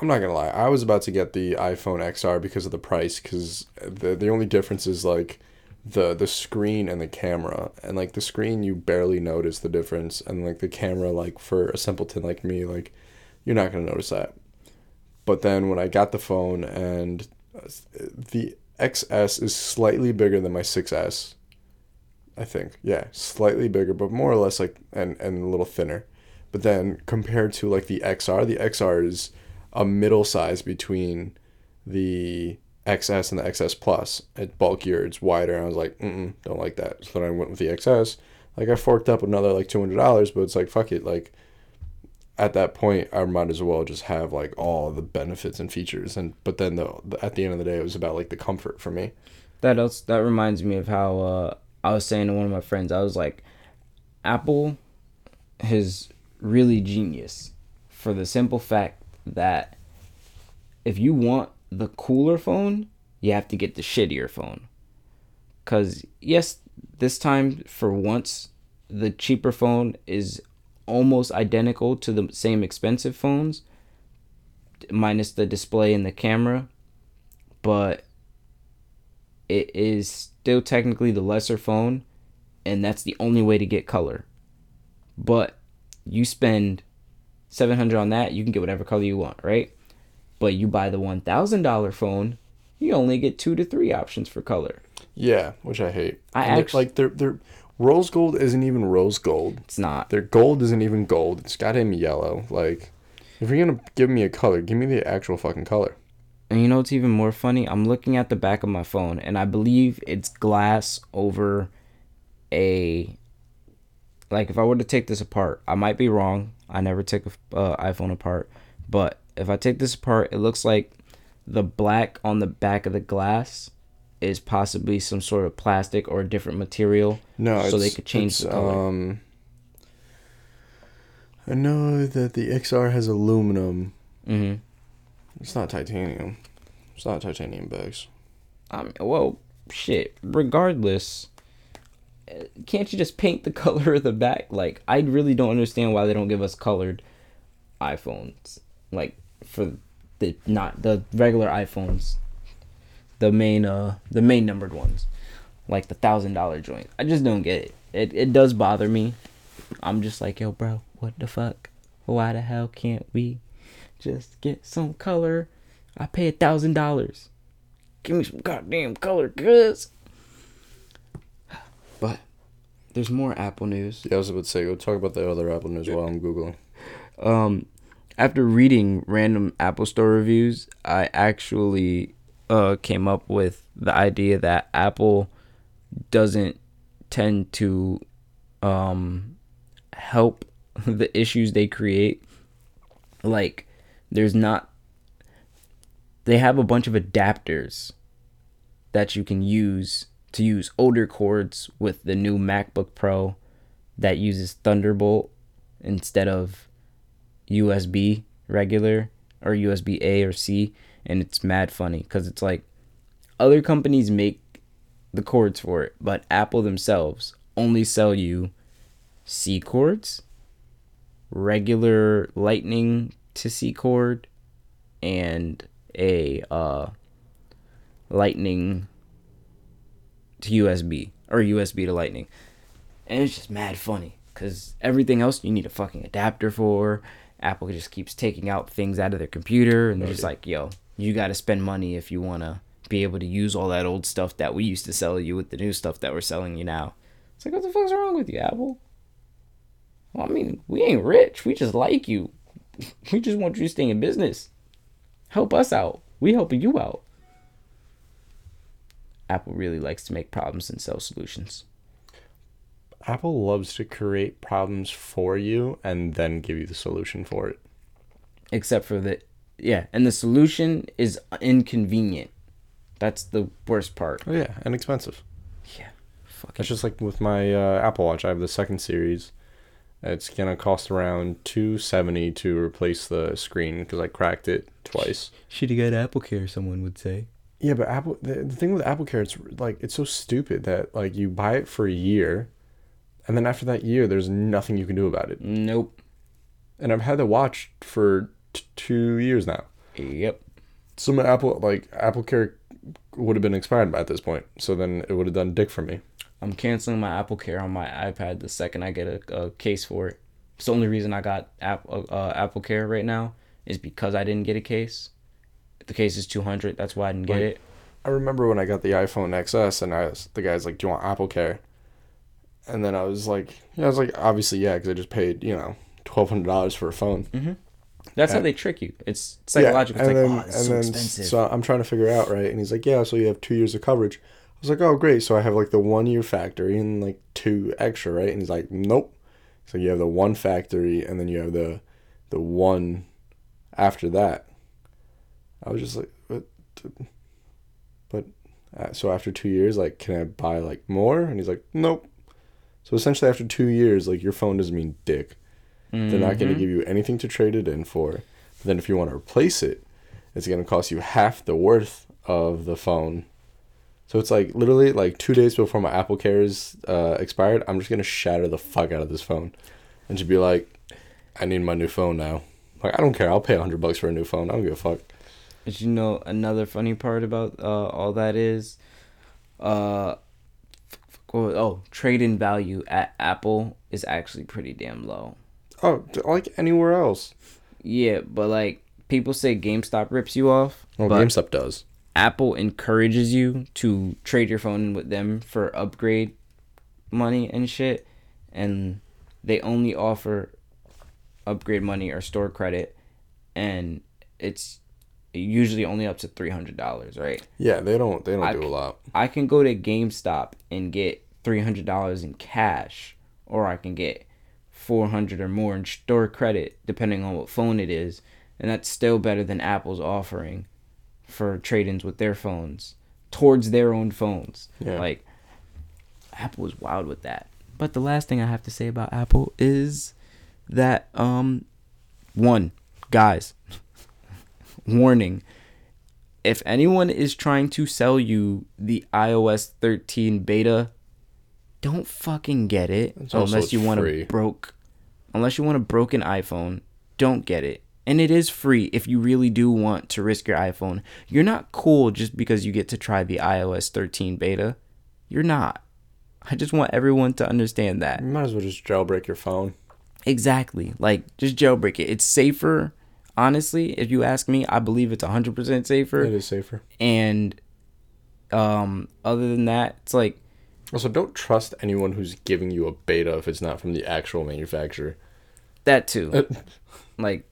I'm not gonna lie, I was about to get the iPhone XR because of the price, because the the only difference is like the the screen and the camera, and like the screen you barely notice the difference, and like the camera, like for a simpleton like me, like you're not gonna notice that. But then when I got the phone and uh, the XS is slightly bigger than my 6S. I think. Yeah, slightly bigger, but more or less like and and a little thinner. But then compared to like the XR, the XR is a middle size between the XS and the XS Plus. It's bulkier, it's wider. And I was like, mm, don't like that. So then I went with the XS. Like I forked up another like two hundred dollars, but it's like fuck it. Like at that point, I might as well just have like all the benefits and features. And but then the, at the end of the day, it was about like the comfort for me. That else that reminds me of how uh, I was saying to one of my friends. I was like, Apple is really genius for the simple fact that if you want the cooler phone, you have to get the shittier phone. Cause yes, this time for once, the cheaper phone is almost identical to the same expensive phones, minus the display and the camera, but it is still technically the lesser phone, and that's the only way to get color. But you spend seven hundred on that, you can get whatever color you want, right? But you buy the one thousand dollar phone, you only get two to three options for color. Yeah, which I hate. I And they're- like they're they're rose gold isn't even rose gold. It's not. Their gold isn't even gold. It's goddamn yellow. Like if you're gonna give me a color, give me the actual fucking color. And you know what's even more funny? I'm looking at the back of my phone, and I believe it's glass over a. Like, if I were to take this apart, I might be wrong. I never take a uh, iPhone apart, but if I take this apart, it looks like the black on the back of the glass is possibly some sort of plastic or a different material. No, So they could change the color. Um, I know that the XR has aluminum. hmm It's not titanium. It's not titanium bags. I mean, well, shit. Regardless, can't you just paint the color of the back? Like, I really don't understand why they don't give us colored iPhones. Like for the not the regular iPhones, the main uh the main numbered ones, like the thousand dollar joint. I just don't get it. It it does bother me. I'm just like, yo, bro, what the fuck? Why the hell can't we just get some color? I pay a thousand dollars. Give me some goddamn color, cuz. But there's more Apple news. Yeah, I was about to say, go talk about the other Apple news while I'm googling. Um, after reading random Apple Store reviews, I actually uh came up with the idea that Apple doesn't tend to um help the issues they create. Like, there's not. They have a bunch of adapters that you can use to use older cords with the new MacBook Pro that uses Thunderbolt instead of USB regular or USB A or C, and it's mad funny because it's like other companies make the cords for it, but Apple themselves only sell you C cords, regular Lightning to C cord, and a uh, Lightning to USB or USB to Lightning. And it's just mad funny because everything else you need a fucking adapter for. Apple just keeps taking out things out of their computer and they're just like, yo, you got to spend money if you want to be able to use all that old stuff that we used to sell you with the new stuff that we're selling you now. It's like, what the fuck's wrong with you, Apple? Well, I mean, we ain't rich. We just like you. We just want you to stay in business. Help us out. We helping you out. Apple really likes to make problems and sell solutions. Apple loves to create problems for you and then give you the solution for it. Except for the yeah, and the solution is inconvenient. That's the worst part. Oh yeah, and expensive. Yeah. Fucking That's just like with my uh, Apple Watch. I have the second series. It's gonna cost around two seventy to replace the screen because I cracked it twice. should have got Apple Care, someone would say. Yeah, but Apple. The, the thing with Apple Care, it's like it's so stupid that like you buy it for a year, and then after that year, there's nothing you can do about it. Nope. And I've had the watch for t- two years now. Yep. So my Apple like Apple Care would have been expired by at this point. So then it would have done dick for me. I'm canceling my Apple Care on my iPad the second I get a, a case for it. It's the only reason I got App, uh, uh, Apple Care right now is because I didn't get a case. The case is 200. That's why I didn't get Like- it. I remember when I got the iPhone XS and I was, the guy's like, "Do you want Apple Care?" And then I was like, "Yeah." I was like, "Obviously, yeah," because I just paid you know twelve hundred dollars for a phone. That's how they trick you. It's psychological. and it's then, like, oh, it's and so then expensive. so I'm trying to figure out right, and he's like, "Yeah, so you have two years of coverage." I was like, "Oh, great!" So I have like the one year factory and like two extra, right? And he's like, "Nope." So you have the one factory, and then you have the the one after that. I was just like, "What?" But uh, so after two years, like, can I buy like more? And he's like, "Nope." So essentially, after two years, like your phone doesn't mean dick. They're not going to Mhm. give you anything to trade it in for. But then if you want to replace it, it's going to cost you half the worth of the phone. So it's like literally like two days before my Apple Care is uh, expired, I'm just going to shatter the fuck out of this phone and just be like, I need my new phone now. Like, I don't care. I'll pay a hundred bucks for a new phone. I don't give a fuck. But you know another funny part about uh, all that is, uh, f- oh, trade in value at Apple is actually pretty damn low. Oh, like anywhere else. Yeah, but like people say GameStop rips you off, Well, GameStop does. Apple encourages you to trade your phone with them for upgrade money and shit, and they only offer upgrade money or store credit, and it's usually only up to three hundred dollars, right? Yeah, they don't. They don't I do a lot. I can go to GameStop and get three hundred dollars in cash, or I can get four hundred or more in store credit, depending on what phone it is, and that's still better than Apple's offering for trade-ins with their phones towards their own phones. Yeah. Like Apple is wild with that. But the last thing I have to say about Apple is that um one, guys, warning. If anyone is trying to sell you the iOS 13 beta, don't fucking get it It's unless you want free. a broke unless you want a broken iPhone, don't get it. And it is free if you really do want to risk your iPhone. You're not cool just because you get to try the iOS 13 beta. You're not. I just want everyone to understand that. You might as well just jailbreak your phone. Exactly. Like just jailbreak it. It's safer. Honestly, if you ask me, I believe it's 100% safer. It is safer. And um other than that, it's like Also, don't trust anyone who's giving you a beta if it's not from the actual manufacturer. that too. like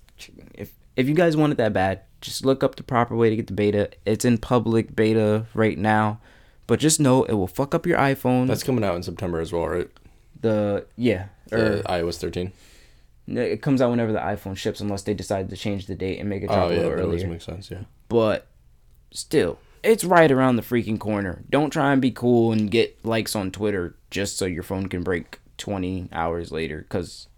if if you guys want it that bad, just look up the proper way to get the beta. It's in public beta right now. But just know it will fuck up your iPhone. That's coming out in September as well, right? the yeah. Or The iOS 13. It comes out whenever the iPhone ships unless they decide to change the date and make it oh, drop Oh a yeah, little that earlier. makes sense. Yeah. but still it's right around the freaking corner. Don't try and be cool and get likes on Twitter just so your phone can break 20 hours later because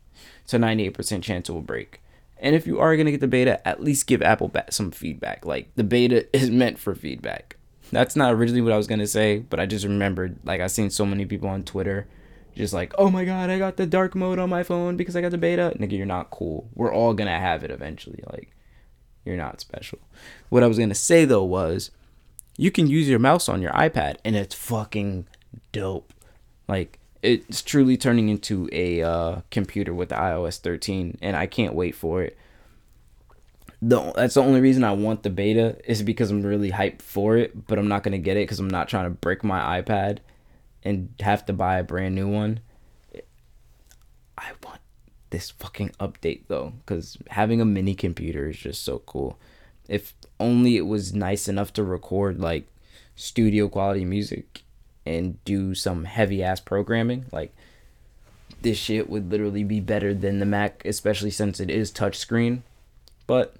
it's a 98% chance it will break. And if you are going to get the beta, at least give Apple back some feedback. Like the beta is meant for feedback. That's not originally what I was going to say, but I just remembered like I've seen so many people on Twitter just like, "Oh my god, I got the dark mode on my phone because I got the beta." Nigga, you're not cool. We're all to have it eventually. Like you're not special. What I was to say though was you can use your mouse on your iPad and it's fucking dope. Like it's truly turning into a uh, computer with the iOS 13 and I can't wait for it. The, that's the only reason I want the beta is because I'm really hyped for it, but I'm not to get it cuz I'm not trying to break my iPad and have to buy a brand new one. I want this fucking update though cuz having a mini computer is just so cool. If only it was nice enough to record like studio quality music and do some heavy ass programming, like this shit would literally be better than the Mac, especially since it is touchscreen. But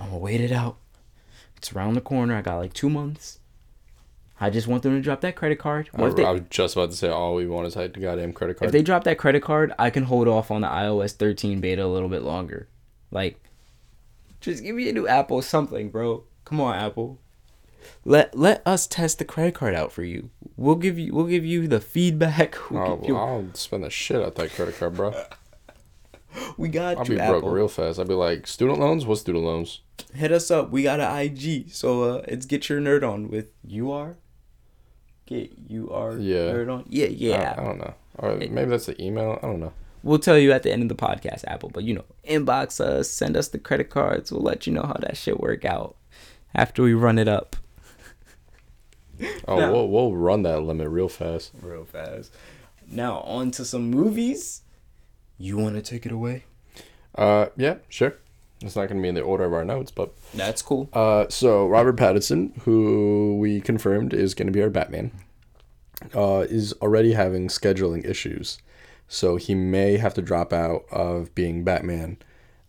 I'm gonna wait it out. It's around the corner. I got like two months. I just want them to drop that credit card. I, if they, I was just about to say all we want is that goddamn credit card. if they drop that credit card, I can hold off on the iOS 13 beta a little bit longer. Like, just give me a new Apple something, bro. Come on, Apple. Let let us test the credit card out for you. We'll give you we'll give you the feedback. We'll oh, you- I'll spend the shit out that credit card, bro. we got I'll you, be Apple. broke real fast. I'll be like, student loans? What student loans? Hit us up. We got an IG. So uh, it's get your nerd on with you are. Get you are Yeah. nerd on. Yeah, yeah. I, I don't know. Or maybe that's the email. I don't know. We'll tell you at the end of the podcast, Apple. But you know, inbox us, send us the credit cards. We'll let you know how that shit work out after we run it up. Oh, No. we'll we'll run that limit real fast. Real fast. Now on to some movies. You want to take it away? Uh, yeah, sure. It's not gonna be in the order of our notes, but That's cool. uh, so Robert Pattinson, who we confirmed is gonna be our Batman, uh, is already having scheduling issues, so he may have to drop out of being Batman.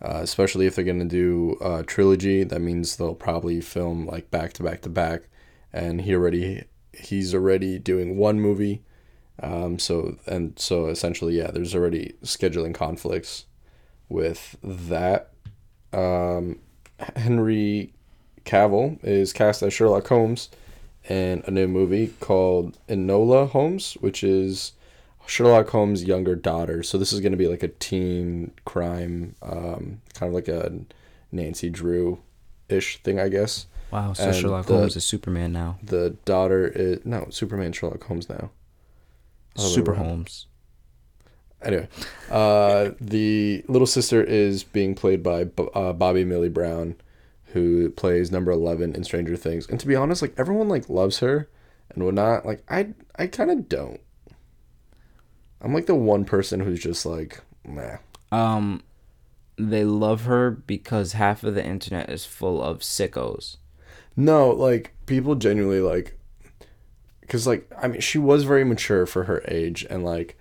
Uh, especially if they're gonna do a trilogy, that means they'll probably film like back to back to back, and he already he's already doing one movie, um, so and so essentially yeah, there's already scheduling conflicts with that. Um, Henry Cavill is cast as Sherlock Holmes in a new movie called Enola Holmes, which is Sherlock Holmes' younger daughter. So this is going to be like a teen crime, um, kind of like a Nancy Drew ish thing, I guess. Wow. So And Sherlock the- Holmes is Superman now. The daughter is no Superman Sherlock Holmes now. Super. Holmes. Anyway, uh, the little sister is being played by B- uh, Bobby Millie Brown, who plays number eleven in Stranger Things. And to be honest, like everyone like loves her and whatnot. Like I, I kind of don't. I'm like the one person who's just like, nah. Um, they love her because half of the internet is full of sickos. No, like people genuinely like, cause like I mean she was very mature for her age, and like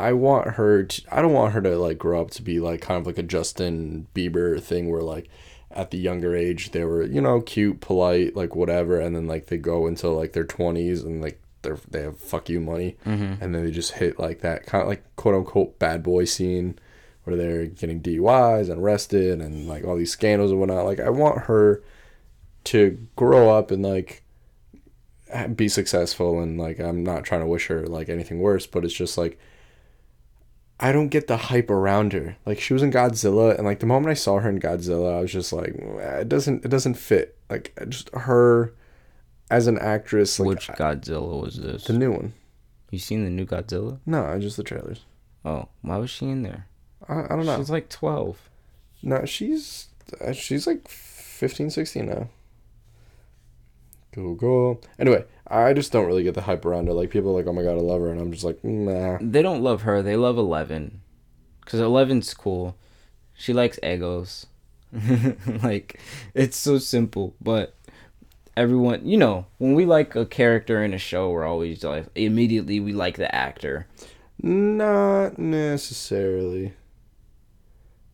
I want her to. I don't want her to like grow up to be like kind of like a Justin Bieber thing where like at the younger age they were you know cute, polite, like whatever, and then like they go into like their twenties and like they're they have fuck you money, mm-hmm. and then they just hit like that kind of like quote unquote bad boy scene where they're getting DUIs and arrested and like all these scandals and whatnot. Like I want her to grow up and like be successful and like I'm not trying to wish her like anything worse, but it's just like I don't get the hype around her. Like she was in Godzilla and like the moment I saw her in Godzilla, I was just like "Eh, it doesn't it doesn't fit. Like just her as an actress like Which Godzilla was this? the new one. You seen the new Godzilla? No, just the trailers. Oh, why was she in there? I, I don't know. She's like twelve. No, she's uh, she's like 15, 16 now. Google. Anyway, I just don't really get the hype around her. Like people are like, oh my god, I love her, and I'm just like, nah. They don't love her. They love Eleven, cause Eleven's cool. She likes Eggos. like it's so simple, but everyone, you know, when we like a character in a show, we're always like immediately we like the actor. Not necessarily.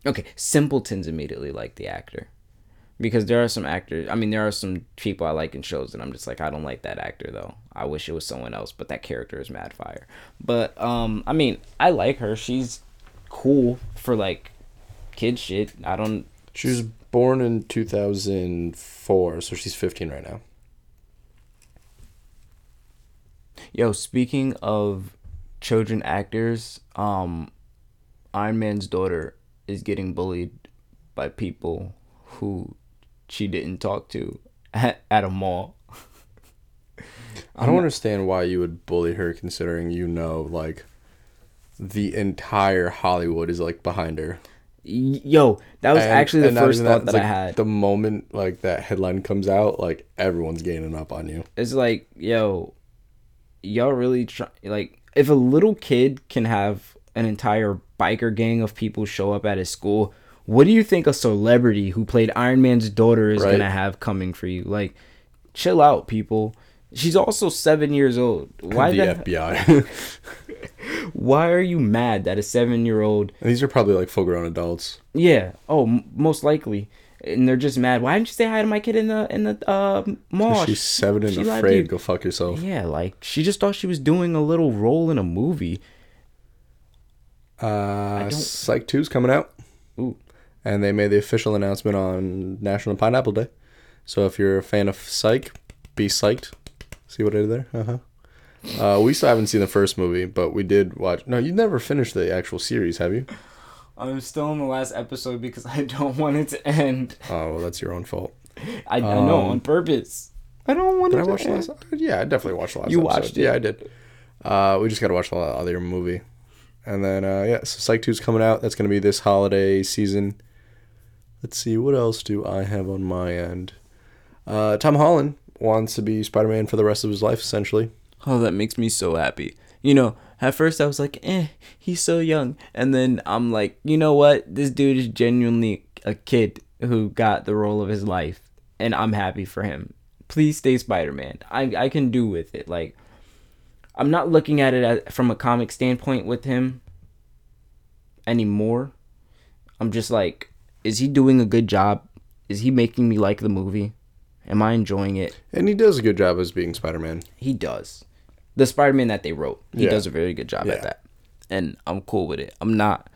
Okay, simpletons immediately like the actor. Because there are some actors. I mean, there are some people I like in shows, and I'm just like, I don't like that actor though. I wish it was someone else, but that character is mad fire. But um, I mean, I like her. She's cool for like kid shit. I don't. She was born in 2004, so she's 15 right now. Yo, speaking of children actors, um, Iron Man's daughter is getting bullied by people who she didn't talk to at, at a mall. I don't understand why you would bully her considering you know like the entire Hollywood is like behind her. Yo, that was And- actually the and not first even thought that, it's I like, had. The moment like that headline comes out, like everyone's gaining up on you. it's like, yo, y'all really try like if a little kid can have an entire biker gang of people show up at his school, what do you think a celebrity who played Iron Man's daughter is Right. gonna have coming for you? Like, chill out, people. She's also seven years old. Why the FBI. Why are you mad that a seven year old? These are probably like full grown adults. Yeah. Oh, m- most likely. And they're just mad. Why didn't you say hi to my kid in the in the uh, mall? She's seven and she afraid. Go fuck yourself. Yeah, like she just thought she was doing a little role in a movie. Uh, Psych 2's coming out. And they made the official announcement on National Pineapple Day. So if you're a fan of Psych, be psyched. See what I did there? Uh-huh. Uh, we still haven't seen the first movie, but we did watch. No, you never finished the actual series, have you? I'm still in the last episode because I don't want it to end. Oh, well, that's your own fault. I, I know Um, on purpose. I don't want Did it I to watch the end. last? Yeah, I definitely watched the last. You episode. watched it? Yeah, I did. Uh, we just gotta watch the other movie, and then uh, yeah, so Psych 2's coming out. That's gonna be this holiday season. Let's see, what else do I have on my end? Uh, Tom Holland wants to be Spider Man for the rest of his life, essentially. Oh, that makes me so happy. You know, at first I was like, eh, he's so young. And then I'm like, you know what? This dude is genuinely a kid who got the role of his life. And I'm happy for him. Please stay Spider Man. I, I can do with it. Like, I'm not looking at it as, from a comic standpoint with him anymore. I'm just like, is he doing a good job? Is he making me like the movie? Am I enjoying it? And he does a good job as being Spider Man. He does. The Spider Man that they wrote, he Yeah. does a very good job Yeah. at that, and I'm cool with it. I'm not,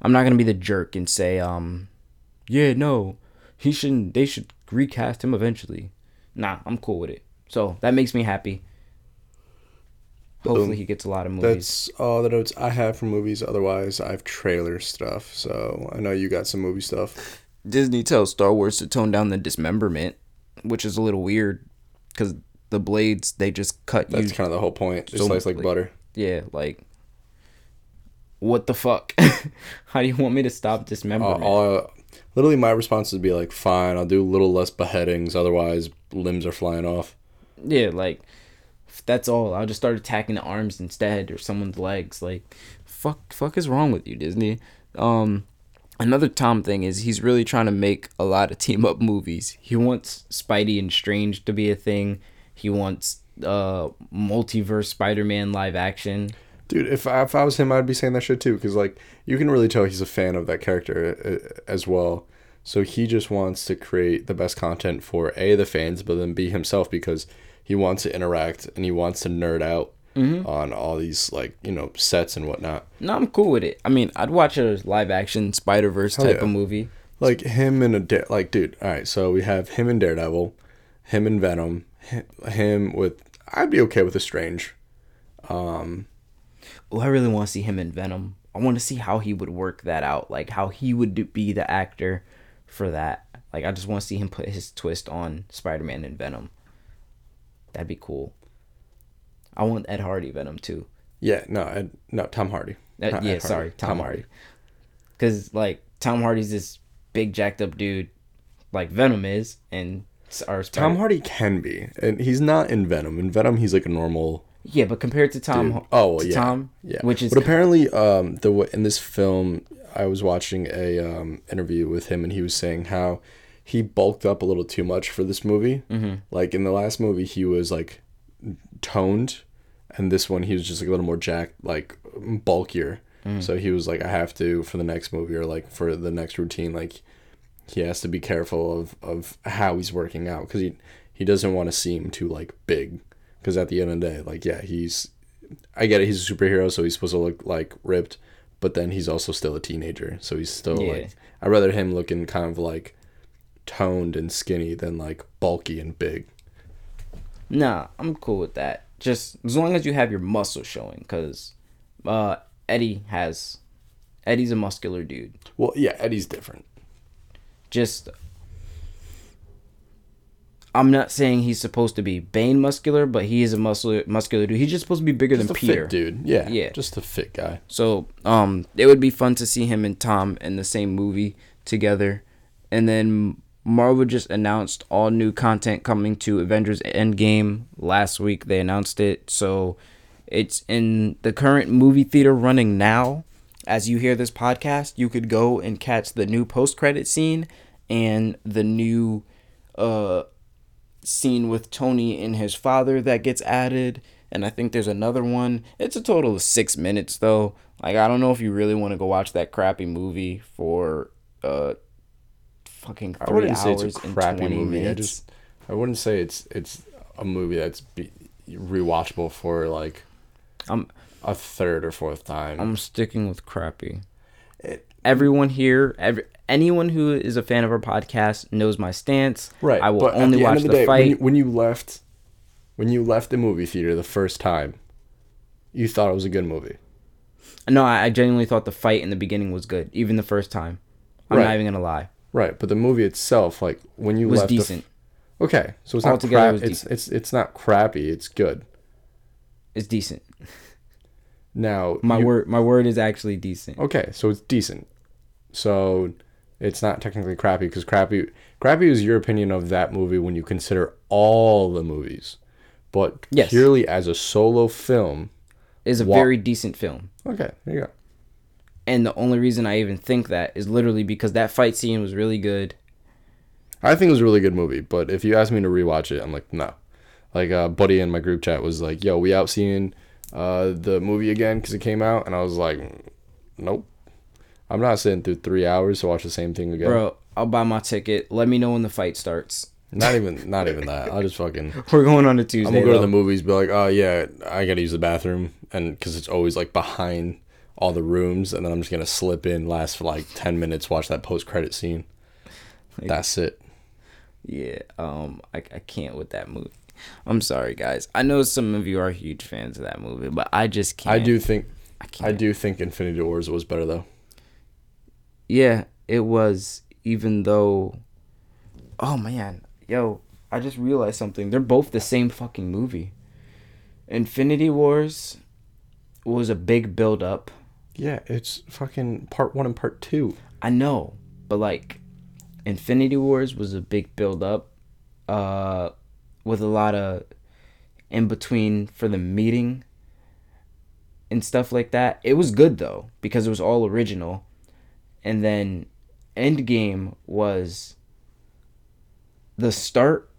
I'm not gonna be the jerk and say, um, yeah, no, he shouldn't. They should recast him eventually. Nah, I'm cool with it. So that makes me happy. Hopefully, he gets a lot of movies. That's all the notes I have for movies. Otherwise, I have trailer stuff. So I know you got some movie stuff. Disney tells Star Wars to tone down the dismemberment, which is a little weird, because the blades they just cut That's you. kind of the whole point. They So, slice like like, butter. Yeah, like. What the fuck? How do you want me to stop Uh, dismemberment? literally, my response would be like, "Fine, I'll do a little less beheadings. Otherwise, limbs are flying off." Yeah, like if that's all. I'll just start attacking the arms instead or someone's legs. Like fuck fuck is wrong with you, Disney? Um another Tom thing is he's really trying to make a lot of team up movies. He wants Spidey and Strange to be a thing. He wants uh multiverse Spider-Man live action. Dude, if I, if I was him, I'd be saying that shit too. Because like, you can really tell he's a fan of that character uh, as well. So he just wants to create the best content for a the fans, but then b himself because he wants to interact and he wants to nerd out mm-hmm. on all these like you know sets and whatnot. No, I'm cool with it. I mean, I'd watch a live action Spider-Verse type yeah. of movie. Like him and a Dare- like dude. All right, so we have him and Daredevil, him and Venom, him with. I'd be okay with a Strange. Oh, I really want to see him in Venom. I want to see how he would work that out, like how he would do, be the actor for that. Like I just want to see him put his twist on Spider-Man and Venom. That'd be cool. I want Ed Hardy Venom too. Yeah, no, Ed, no, Tom Hardy. Uh, yeah, Ed sorry, Hardy. Tom, Hardy. Cuz like Tom Hardy's this big jacked up dude like Venom is and our Tom Hardy can be, and he's not in Venom. In Venom, he's like a normal. Yeah, but compared to Tom Dude. Oh, to yeah. Tom, Yeah, which is But apparently, um, the in this film, I was watching a um interview with him, and he was saying how he bulked up a little too much for this movie. Mm-hmm. Like in the last movie, he was like toned, and this one he was just like a little more jacked, like bulkier. Mm. So he was like, I have to for the next movie or like for the next routine, like he has to be careful of of how he's working out because he he doesn't want to seem too like big because at the end of the day, like yeah, he's I get it, he's a superhero, so he's supposed to look like ripped, but then he's also still a teenager, so he's still Yeah. like I'd rather him looking kind of like toned and skinny than like bulky and big. Nah, I'm cool with that. Just as long as you have your muscle showing, because uh, Eddie has Eddie's a muscular dude. Well, yeah, Eddie's different. Just I'm not saying he's supposed to be Bane muscular, but he is a muscular muscular dude. He's just supposed to be bigger Just than a Peter. fit dude. Yeah, Yeah. just a fit guy. So, um, it would be fun to see him and Tom in the same movie together. And then Marvel just announced all new content coming to Avengers Endgame last week. They announced it. So, it's in the current movie theater running now. As you hear this podcast, you could go and catch the new post credit scene and the new uh scene with Tony and his father that gets added. And I think there's another one. It's a total of six minutes though. Like I don't know if you really want to go watch that crappy movie for uh fucking three I wouldn't hours say it's a and crappy 20 movie. I minutes. just I wouldn't say it's it's a movie that's be, rewatchable for like I'm a third or fourth time. I'm sticking with crappy. It- Everyone here, every anyone who is a fan of our podcast knows my stance. right. I will but only the watch of the, day, fight. When you, when you left, when you left the movie theater the first time, you thought it was a good movie. No, I, I genuinely thought the fight in the beginning was good, even the first time. I'm Right. not even gonna lie, Right. But the movie itself, like when you was left, the f- decent. okay, so it's not Altogether, crap. it It's it's it's not crappy. It's good. it's decent. Now My you- word, my word is actually decent. Okay, so it's decent. So it's not technically crappy because crappy crappy is your opinion of that movie when you consider all the movies. But Yes. purely as a solo film, is a Wa- very decent film, okay, there you go. And the only reason I even think that is literally because that fight scene was really good. I think it was a really good movie, but if you ask me to rewatch it, I'm like, no. Like, uh, buddy in my group chat was like, yo, we out seeing uh, the movie again because it came out, and I was like, nope. I'm not sitting through three hours to watch the same thing again. Bro, I'll buy my ticket. Let me know when the fight starts. Not even, not even that. I'll just fucking. We're going on a Tuesday. I'm gonna go to the movies, be like, oh yeah, I gotta use the bathroom, and because it's always like behind all the rooms, and then I'm just gonna slip in, last for like ten minutes, watch that post credit scene. That's it. Yeah, um, I, I can't with that movie. I'm sorry, guys. I know some of you are huge fans of that movie, but I just can't. I do think I can't. I do think Infinity Wars was better though. Yeah, it was. Even though, oh man, yo, I just realized something. They're both the same fucking movie. Infinity Wars was a big build up. Yeah, it's fucking part one and part two. I know, but like, Infinity Wars was a big build up, uh, with a lot of in between for the meeting and stuff like that. It was good though because it was all original, and then Endgame was the start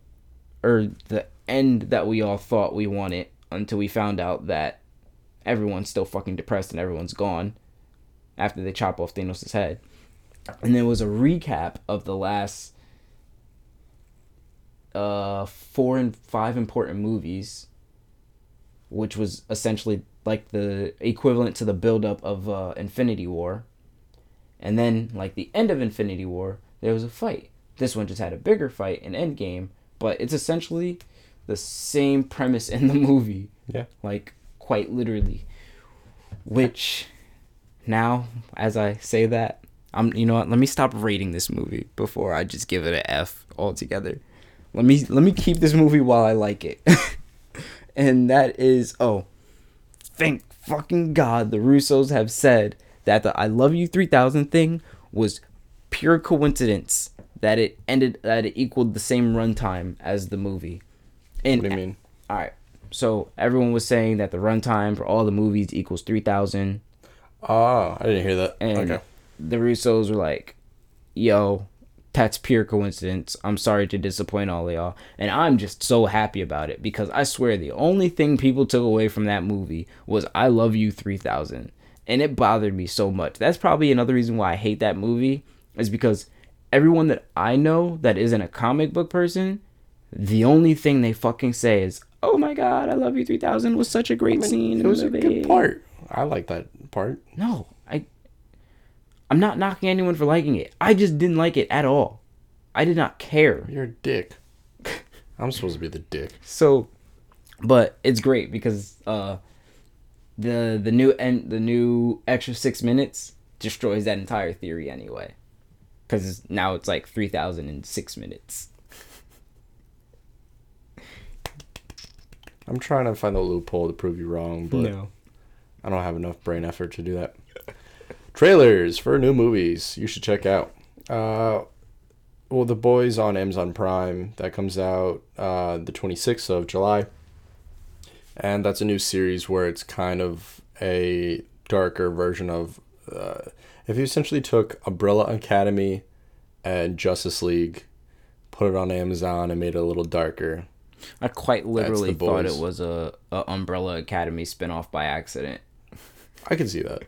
or the end that we all thought we wanted until we found out that everyone's still fucking depressed and everyone's gone after they chop off Thanos' head. And there was a recap of the last uh four and five important movies which was essentially like the equivalent to the buildup of uh, Infinity War. And then, like the end of Infinity War, there was a fight. This one just had a bigger fight in Endgame, but it's essentially the same premise in the movie. Yeah. Like, quite literally. Which, now, as I say that, I'm, you know what, let me stop rating this movie before I just give it an F altogether. Let me, let me keep this movie while I like it. and that is, oh, thank fucking God the Russos have said that the I Love You 3000 thing was pure coincidence that it ended that it equaled the same runtime as the movie. And What do you mean? all right. So everyone was saying that the runtime for all the movies equals 3000 Oh, ah, I didn't hear that. and okay. the Russos were like, "Yo, that's pure coincidence. I'm sorry to disappoint all of y'all." And I'm just so happy about it because I swear the only thing people took away from that movie was "I love you 3000," and it bothered me so much. That's probably another reason why I hate that movie is because everyone that I know that isn't a comic book person, the only thing they fucking say is, "Oh my god, I love you 3000 was such a great scene." It was a good movie." part. I like that part. No, I I'm not knocking anyone for liking it. I just didn't like it at all. I did not care. You're a dick. I'm supposed to be the dick. So, but it's great because uh, the the new and the new extra six minutes destroys that entire theory anyway. Because now it's like three thousand and six minutes. I'm trying to find the loophole to prove you wrong, but I don't have enough brain effort to do that. Trailers for new movies you should check out. Uh, well, The Boys on Amazon Prime that comes out uh, the 26th of July, and that's a new series where it's kind of a darker version of. Uh, if you essentially took Umbrella Academy and Justice League, put it on Amazon and made it a little darker, I quite literally thought it was a, a Umbrella Academy spinoff by accident. I can see that.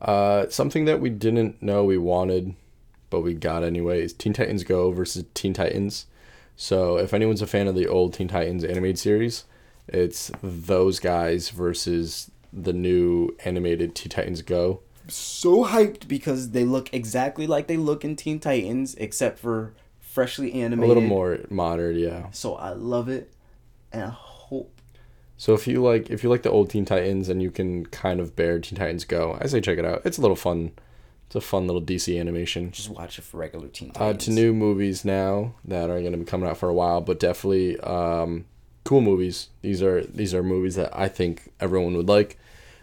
Uh, something that we didn't know we wanted, but we got anyway, is Teen Titans Go versus Teen Titans. So if anyone's a fan of the old Teen Titans animated series, it's those guys versus the new animated Teen Titans Go. so hyped because they look exactly like they look in Teen Titans, except for freshly animated. A little more modern, yeah. So I love it, and I hope So if you like if you like the old Teen Titans and you can kind of bear Teen Titans Go, I say check it out. It's a little fun. It's a fun little DC animation. just watch it for regular Teen uh, Titans. to new movies now that are going to be coming out for a while, but definitely um, cool movies. These are these are movies that I think everyone would like.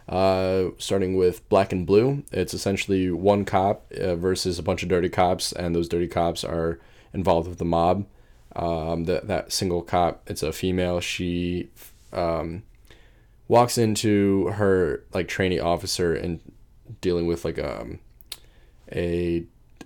Uh, starting with Black and Blue, it's essentially one cop uh, versus a bunch of dirty cops, and those dirty cops are involved with the mob. Um, that that single cop, it's a female. She um, walks into her like trainee officer and dealing with like um a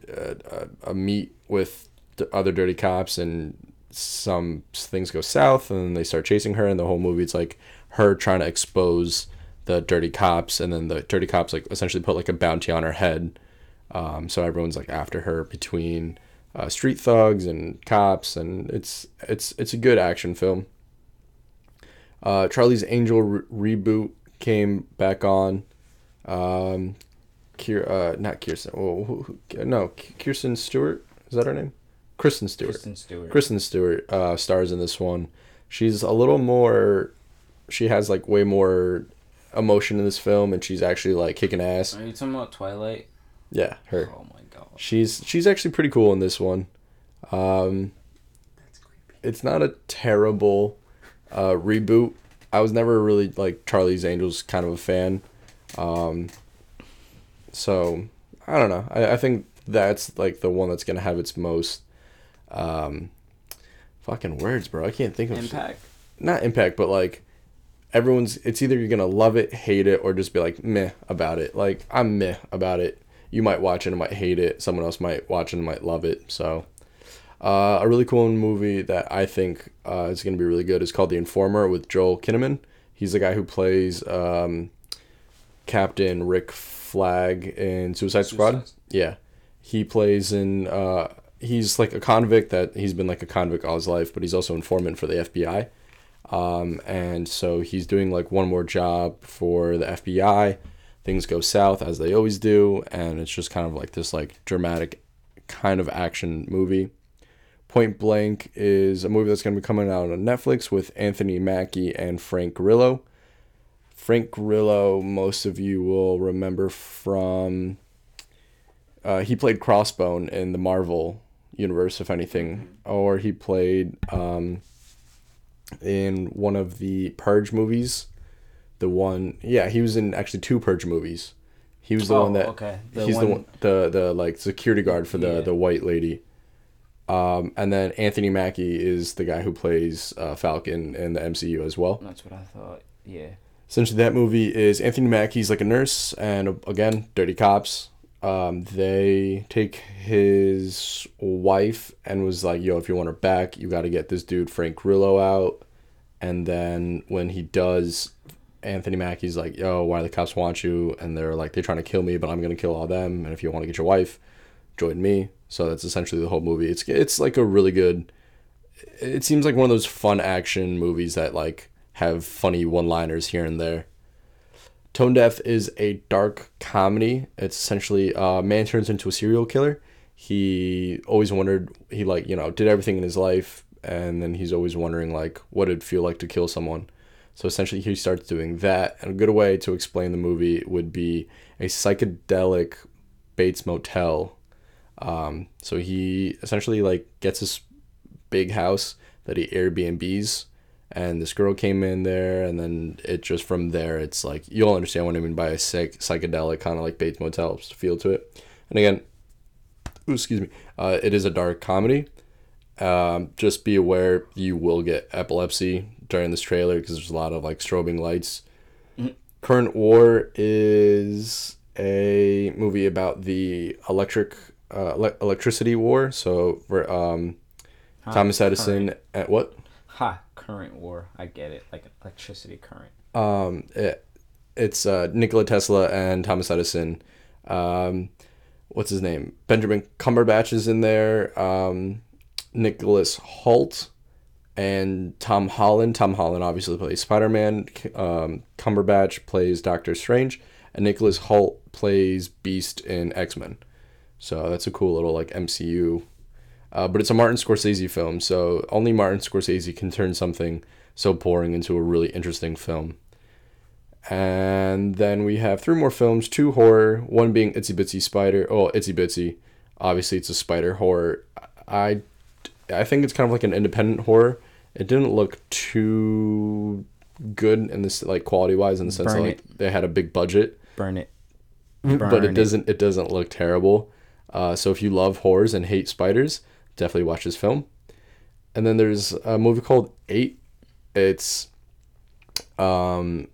a, a- meet with the other dirty cops and some things go south and then they start chasing her and the whole movie it's like her trying to expose the dirty cops and then the dirty cops like essentially put like a bounty on her head um, so everyone's like after her between uh, street thugs and cops and it's it's it's a good action film uh, charlie's angel re- reboot came back on um, Kier, uh, not Kirsten. Oh, who, who, no, Kirsten Stewart. Is that her name? Kristen Stewart. Kristen Stewart. Kristen Stewart uh, stars in this one. She's a little more. She has like way more emotion in this film, and she's actually like kicking ass. Are you talking about Twilight? Yeah, her. Oh my. She's she's actually pretty cool in this one. Um, it's not a terrible uh, reboot. I was never really like Charlie's Angels kind of a fan. Um, so I don't know. I, I think that's like the one that's gonna have its most um, fucking words, bro. I can't think of Impact. not impact, but like everyone's it's either you're gonna love it, hate it, or just be like meh about it. Like I'm meh about it. You might watch it and might hate it. Someone else might watch it and might love it. So uh, a really cool movie that I think uh, is gonna be really good is called The Informer with Joel Kinnaman. He's the guy who plays um, Captain Rick Flag in Suicide Squad. Suicide. Yeah, he plays in. Uh, he's like a convict that he's been like a convict all his life, but he's also informant for the FBI. Um, and so he's doing like one more job for the FBI. Things go south as they always do, and it's just kind of like this like dramatic kind of action movie. Point Blank is a movie that's going to be coming out on Netflix with Anthony Mackie and Frank Grillo. Frank Grillo, most of you will remember from. Uh, he played Crossbone in the Marvel universe, if anything, or he played um, in one of the Purge movies. The one, yeah, he was in actually two Purge movies. He was the Oh, one that okay. The he's the one- one the the like security guard for the Yeah. the white lady. Um, and then Anthony Mackie is the guy who plays uh, Falcon in the MCU as well. That's what I thought. Yeah. Essentially, that movie is Anthony Mackie's like a nurse, and again, dirty cops. Um, they take his wife and was like, "Yo, if you want her back, you got to get this dude Frank Grillo out." And then when he does, Anthony Mackie's like, "Yo, why the cops want you?" And they're like, "They're trying to kill me, but I'm gonna kill all them. And if you want to get your wife, join me." So that's essentially the whole movie. It's it's like a really good. It seems like one of those fun action movies that like have funny one-liners here and there. Tone Deaf is a dark comedy. It's essentially a man turns into a serial killer. He always wondered he like you know did everything in his life, and then he's always wondering like what it'd feel like to kill someone. So essentially, he starts doing that. And a good way to explain the movie would be a psychedelic Bates Motel. Um, so he essentially like gets this big house that he Airbnbs, and this girl came in there, and then it just from there, it's like you'll understand what I mean by a psych- psychedelic kind of like Bates Motel feel to it. And again, ooh, excuse me, uh, it is a dark comedy. Um, just be aware you will get epilepsy during this trailer because there's a lot of like strobing lights. Current War is a movie about the electric uh, ele- electricity war. So for um, Thomas Edison at what? Ha, current war. I get it. Like electricity current. Um, it, it's uh, Nikola Tesla and Thomas Edison. Um, what's his name? Benjamin Cumberbatch is in there. Um, Nicholas Hoult and Tom Holland. Tom Holland obviously plays Spider Man. Um, Cumberbatch plays Doctor Strange, and Nicholas Hoult plays Beast in X Men. So that's a cool little like MCU. Uh, but it's a Martin Scorsese film, so only Martin Scorsese can turn something so boring into a really interesting film. And then we have three more films, two horror, one being Itsy Bitsy Spider. Oh, Itsy Bitsy. Obviously, it's a spider horror. I, I think it's kind of like an independent horror. It didn't look too good in this like quality wise in the sense Burn that like they had a big budget, Burn it. but Burn it doesn't it doesn't look terrible. Uh, so if you love horrors and hate spiders, definitely watch this film. And then there's a movie called Eight. It's um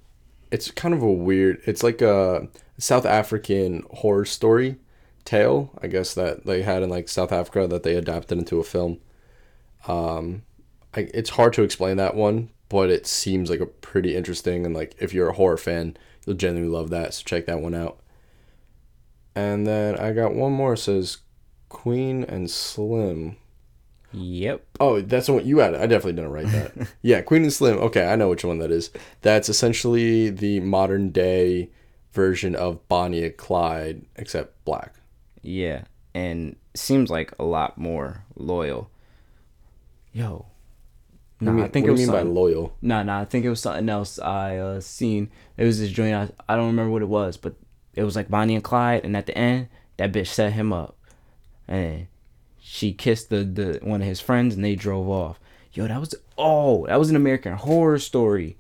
it's kind of a weird it's like a South African horror story tale, I guess that they had in like South Africa that they adapted into a film. Um I, it's hard to explain that one, but it seems like a pretty interesting and like if you're a horror fan, you'll genuinely love that. So check that one out. And then I got one more. It says Queen and Slim. Yep. Oh, that's the one you added. I definitely didn't write that. yeah, Queen and Slim. Okay, I know which one that is. That's essentially the modern day version of Bonnie and Clyde, except black. Yeah. And seems like a lot more loyal. Yo. What do Nah, I think what it do was you mean by loyal? No, no, I think it was something else I uh seen. It was this joint. I, I don't remember what it was, but it was like Bonnie and Clyde, and at the end, that bitch set him up, and she kissed the the one of his friends, and they drove off. Yo, that was oh, that was an American Horror Story.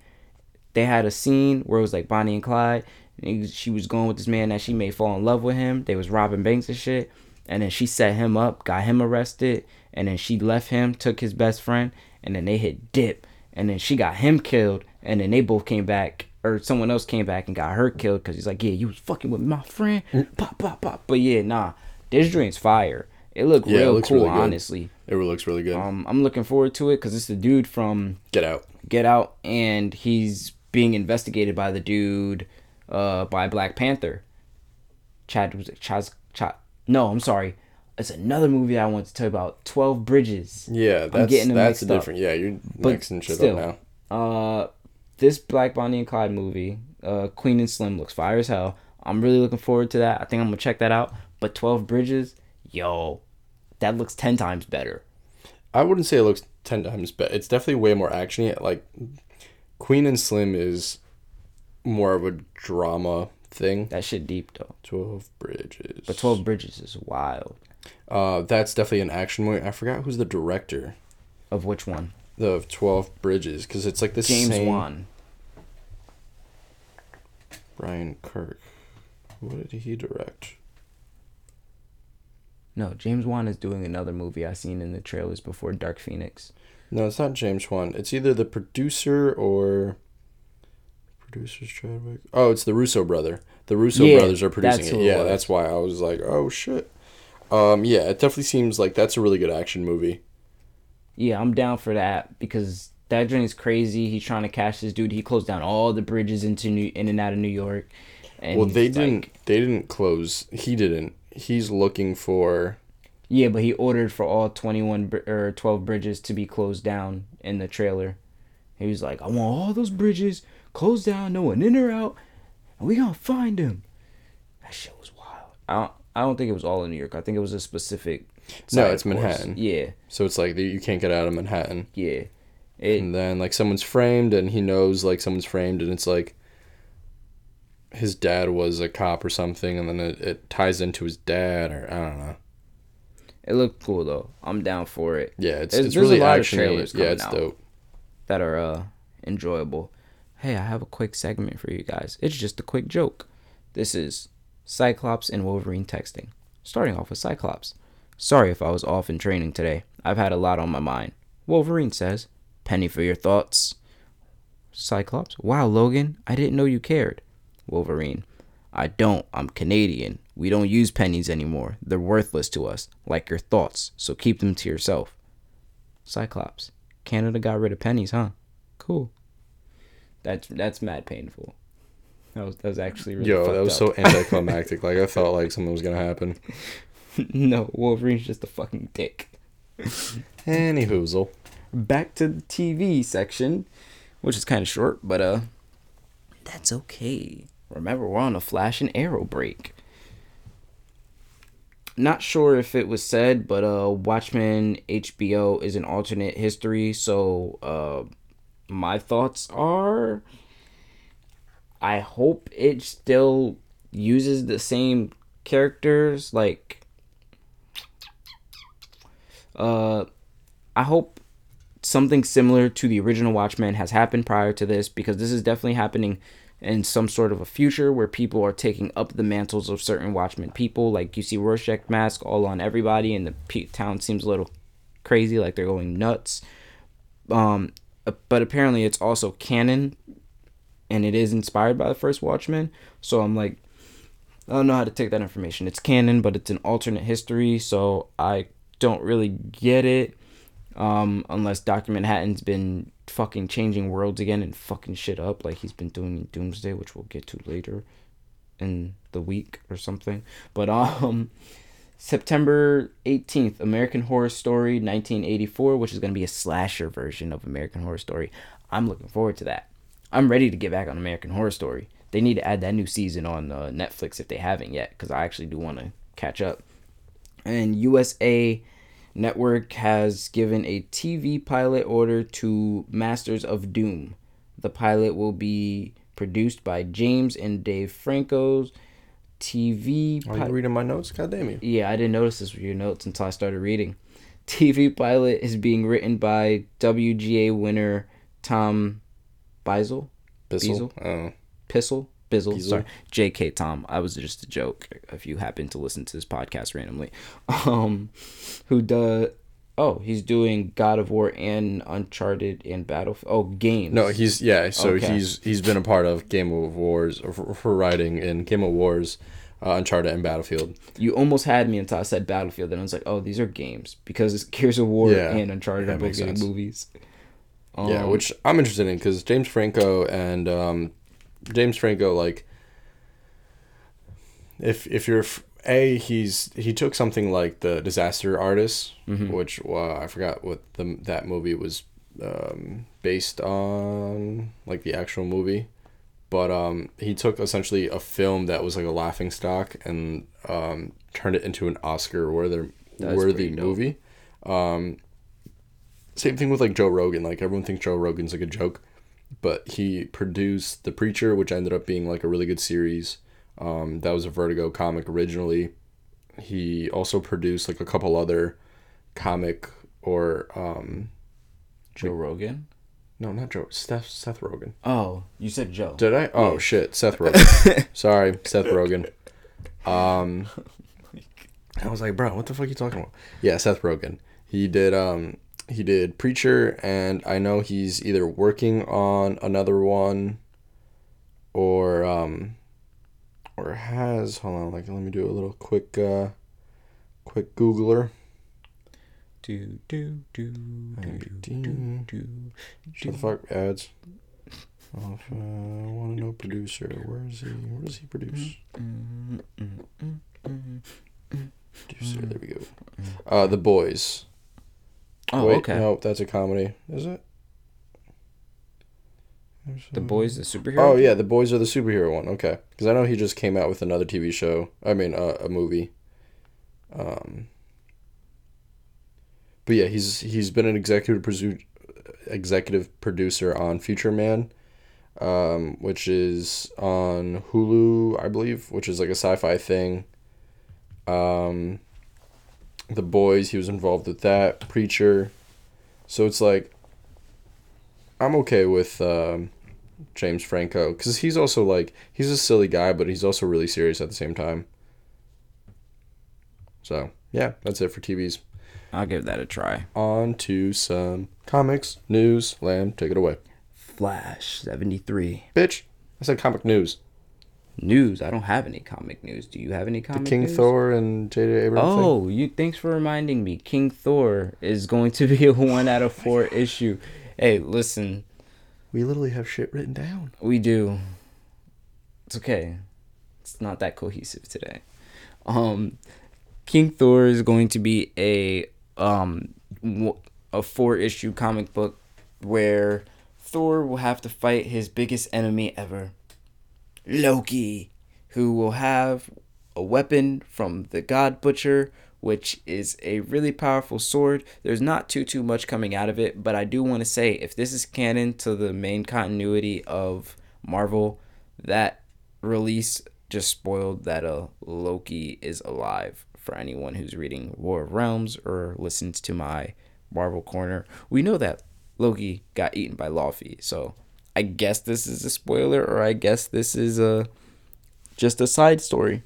They had a scene where it was like Bonnie and Clyde, and he, she was going with this man that she may fall in love with him. They was robbing banks and shit, and then she set him up, got him arrested, and then she left him, took his best friend, and then they hit dip, and then she got him killed, and then they both came back, or someone else came back and got her killed because he's like, yeah, you was fucking with my friend, pop, pop, pop. But yeah, nah, this drink's fire. It looked Yeah, it real looks cool, really honestly. It looks really good. Um, I'm looking forward to it because it's the dude from Get out. Get Out, and he's being investigated by the dude, uh, by Black Panther. Chad was it Chaz Chad? No, I'm sorry. It's another movie I want to tell you about. Twelve Bridges. Yeah, that's getting them that's a up. different. Yeah, you're But mixing shit still, up now. Uh, this Black Bonnie and Clyde movie, uh, Queen and Slim looks fire as hell. I'm really looking forward to that. I think I'm gonna check that out. But Twelve Bridges, yo, that looks ten times better. I wouldn't say it looks ten times better. It's definitely way more actiony. Like Queen and Slim is more of a drama thing. That shit deep though. Twelve Bridges. But Twelve Bridges is wild. Uh, that's definitely an action movie. I forgot who's the director Of which one? of Twelve Bridges because it's like the James same. Wan. Brian Kirk. What did he direct? No, James Wan is doing another movie I seen in the trailers before Dark Phoenix. No, it's not James Wan. It's either the producer or producers Chadwick. Oh, it's the Russo brother. The Russo Yeah, brothers are producing it. Yeah, that's why I was like, oh shit. Um, yeah, it definitely seems like that's a really good action movie. Yeah, I'm down for that because that joint crazy. He's trying to catch this dude. He closed down all the bridges into New in and out of New York. And well, they didn't. They didn't close. He didn't. He's looking for Yeah, but he ordered for all 21 br- or 12 bridges to be closed down in the trailer. He was like, I want all those bridges closed down, no one in or out, and we gonna find him. That shit was wild. I don't, I don't think it was all in New York. I think it was a specific. No, it's of. Manhattan. Yeah, So it's like you can't get out of Manhattan. yeah. It, and then like someone's framed and he knows like someone's framed and it's like his dad was a cop or something and then it, it ties into his dad or i don't know it looked cool though. I'm down for it. yeah it's, it's there's a really lot of action trailers yeah it's dope that are uh, enjoyable. Hey, I have a quick segment for you guys. It's just a quick joke. This is Cyclops and Wolverine texting. Starting off with Cyclops. Sorry if I was off in training today. I've had a lot on my mind. Wolverine says, Penny for your thoughts. Cyclops, wow, Logan, I didn't know you cared. Wolverine, I don't. I'm Canadian. We don't use pennies anymore. They're worthless to us, like your thoughts, so keep them to yourself. Cyclops, Canada got rid of pennies, huh? Cool. That's that's mad painful. That was that was actually really yo that was up. so anticlimactic like i thought like something was gonna happen no, Wolverine's just a fucking dick. any hoozle Back to the TV section, which is kind of short, but uh, that's okay. Remember, we're on a Flash and Arrow break. Not sure if it was said, but uh, Watchmen HBO is an alternate history. So uh, my thoughts are, I hope it still uses the same characters. Like, uh, I hope something similar to the original Watchmen has happened prior to this because this is definitely happening in some sort of a future where people are taking up the mantles of certain Watchmen people. Like you see Rorschach mask all on everybody, and the town seems a little crazy, like they're going nuts. Um, uh, but apparently it's also canon, and it is inspired by the first Watchmen. So I'm like, I don't know how to take that information. It's canon, but it's an alternate history, so I don't really get it. Um, unless Doctor Manhattan's been fucking changing worlds again and fucking shit up like he's been doing in Doomsday, which we'll get to later in the week or something. But um, September eighteenth, American Horror Story, nineteen eighty four, which is gonna be a slasher version of American Horror Story. I'm looking forward to that. I'm ready to get back on American Horror Story. They need to add that new season on uh, Netflix if they haven't yet, because I actually do want to catch up. And USA Network has given a TV pilot order to Masters of Doom. The pilot will be produced by James and Dave Franco's TV. are pi- you reading my notes god damn you yeah, I didn't notice this with your notes until I started reading. TV pilot is being written by WGA winner Tom Beisel. Bissell? oh Pissel? Bizzle, Bizzle. sorry. JK Tom. I was just a joke if you happen to listen to this podcast randomly. Um who does Oh, he's doing God of War and Uncharted and Battlefield. Oh, games. no he's yeah so Okay. he's he's been a part of game of wars or for, for writing in game of wars uh, uncharted and battlefield You almost had me until I said Battlefield, and I was like, "Oh, these are games because it's Gears of War Yeah, and Uncharted are both makes movies." yeah, Um, which I'm interested in because James Franco and um, James Franco, like, if if you're f- a he's he took something like the Disaster Artist, Mm-hmm. which I forgot what the that movie was um, based on, like the actual movie, but um, he took essentially a film that was like a laughing stock and um, turned it into an Oscar worthy worthy movie. Um, same thing with like Joe Rogan. Like everyone thinks Joe Rogan's like a joke, but he produced The Preacher, which ended up being like a really good series. Um, that was a Vertigo comic originally. He also produced like a couple other comic or um, Joe Rogan. no, not Joe. Seth Seth Rogen. Oh, you said Joe. Did I? Oh shit, Seth Rogen. Sorry, Seth Rogen. Um, I was like, bro, what the fuck are you talking about? Yeah, Seth Rogen. He did. Um, he did Preacher, and I know he's either working on another one, or um, or has. Hold on, like let me do a little quick, uh, quick Googler. Do do do do do do. Shut the fuck ads. If, uh, I want to know producer. Where is he? Where does he produce? Producer, there we go. Uh, The Boys. Oh, Wait, okay. No, that's a comedy. Is it? The boys, the superhero. Oh yeah, The Boys are the superhero one. Okay, because I know he just came out with another TV show. I mean, uh, a movie. Um. But yeah, he's he's been an executive producer, executive producer on Future Man, um, which is on Hulu, I believe, which is like a sci-fi thing. Um. The Boys, he was involved with that. Preacher, so it's like. I'm okay with um, James Franco because he's also like he's a silly guy, but he's also really serious at the same time. So yeah, that's it for TVs. I'll give that a try. On to some comics news. Lamb, take it away, Flash seventy three bitch. I said comic news. News. I don't have any comic news. Do you have any comic? the King news? Thor and J.J. Abrams. thing. Oh, you thanks for reminding me. King Thor is going to be a one out of four issue. Hey, listen, we literally have shit written down. we do. It's okay. It's not that cohesive today. Um, King Thor is going to be a um a four issue comic book where Thor will have to fight his biggest enemy ever, Loki, who will have a weapon from the God Butcher, which is a really powerful sword. There's not too too much coming out of it, but I do want to say if this is canon to the main continuity of Marvel, that release just spoiled that uh Loki is alive for anyone who's reading War of Realms or listens to my Marvel Corner. We know that Loki got eaten by Laufey, so I guess this is a spoiler or I guess this is a just a side story.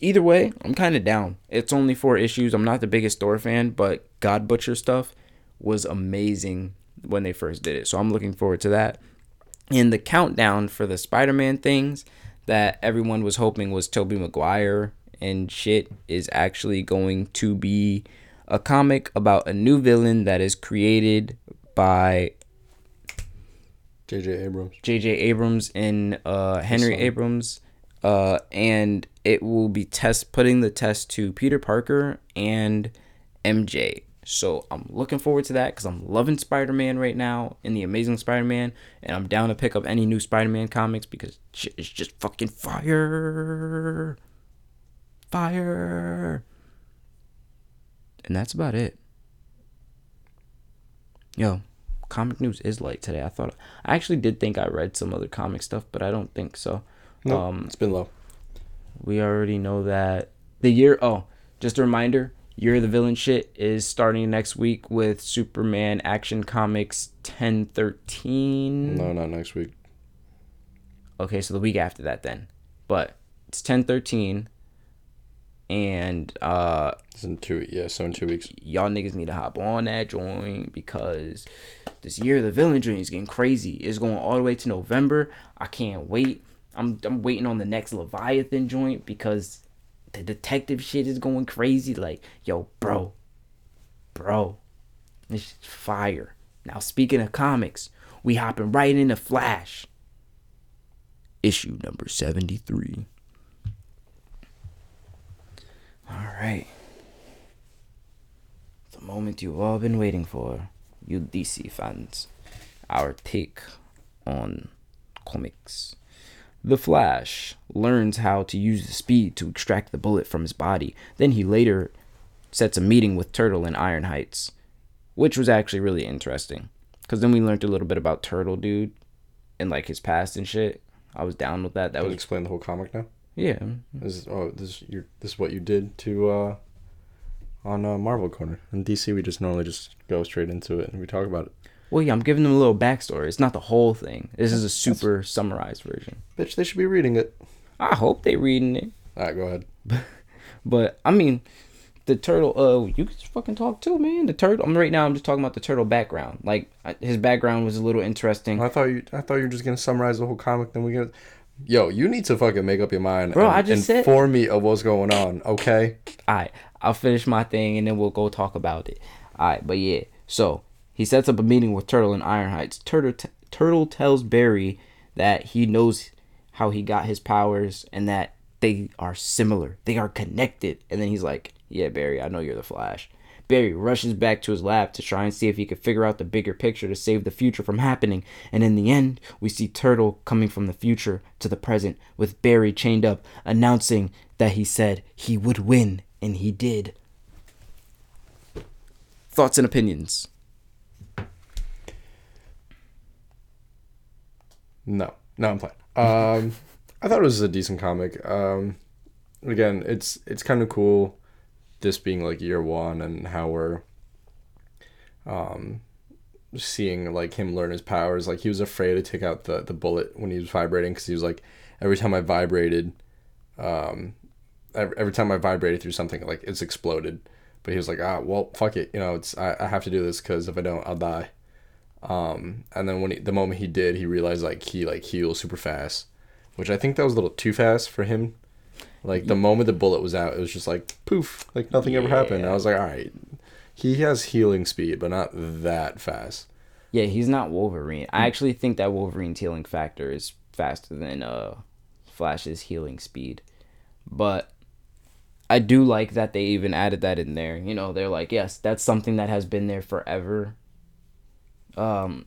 Either way, I'm kind of down. It's only four issues. I'm not the biggest Thor fan, but God Butcher stuff was amazing when they first did it. So I'm looking forward to that. And the countdown for the Spider-Man things that everyone was hoping was Tobey Maguire and shit is actually going to be a comic about a new villain that is created by J.J. Abrams. J.J. Abrams and uh, Henry. Abrams, uh, and it will be test putting the test to Peter Parker and MJ. So I'm looking forward to that because I'm loving Spider-Man right now in the Amazing Spider-Man, and I'm down to pick up any new Spider-Man comics because shit is just fucking fire, fire, and that's about it. Yo, comic news is light today. I thought I actually did think I read some other comic stuff, but I don't think so. No, Um, it's been low. we already know that the year. Oh, just a reminder: Year of the Villain shit is starting next week with Superman Action Comics ten thirteen. No, not next week. Okay, so the week after that then, but it's ten thirteen, and uh, It's in two. Yeah, so in two weeks. y'all niggas need to hop on that joint because this year the villain joint is getting crazy. It's going all the way to November. I can't wait. I'm I'm waiting on the next Leviathan joint because the detective shit is going crazy. Like, yo, bro, bro, this shit's fire. Now speaking of comics, we hopping right into Flash. Issue number seventy three. All right the moment you've all been waiting for, you DC fans. Our take on comics. The Flash learns how to use the speed to extract the bullet from his body. Then he later sets a meeting with Turtle in Iron Heights, which was actually really interesting. Because then we learned a little bit about Turtle Dude and like his past and shit. I was down with that. That would was explain the whole comic now. Yeah. This is, oh, this you this is what you did to uh, on uh, Marvel Corner. In DC, we just normally just go straight into it and we talk about it. Well, yeah, I'm giving them a little backstory. It's not the whole thing. This is a super summarized version. Bitch, they should be reading it. I hope they reading it. All right, go ahead. But I mean, the turtle. Uh, you can fucking talk too, man. The turtle. I'm right now. I'm just talking about the turtle background. Like his background was a little interesting. I thought you I thought you were just gonna summarize the whole comic. Then we get. Yo, you need to fucking make up your mind. Bro, and I just said- inform me of what's going on. Okay. Alright, I'll finish my thing and then we'll go talk about it. Alright, but yeah. So he sets up a meeting with Turtle in Iron Heights. Turtle t- Turtle tells Barry that he knows how he got his powers and that they are similar. They are connected. And then he's like, Yeah, Barry, I know you're the Flash. Barry rushes back to his lab to try and see if he could figure out the bigger picture to save the future from happening. And in the end, we see Turtle coming from the future to the present with Barry chained up, announcing that he said he would win, and he did. Thoughts and opinions? No, no, I'm playing. Um, I thought it was a decent comic. Um, again, it's it's kind of cool, this being like year one and how we're, um, seeing like him learn his powers. Like he was afraid to take out the the bullet when he was vibrating because he was like, every time I vibrated, um, every, every time I vibrated through something, like it's exploded. But he was like, ah, well, fuck it, you know, it's I, I have to do this because if I don't, I'll die. Um, and then when he, the moment he did, he realized like he like heals super fast, which I think that was a little too fast for him. Like the moment the bullet was out, it was just like poof, like nothing ever happened. I was like, all right, he has healing speed, but not that fast. Yeah, he's not Wolverine. I actually think that Wolverine's healing factor is faster than uh Flash's healing speed. But I do like that they even added that in there. You know, they're like, yes, that's something that has been there forever. Um,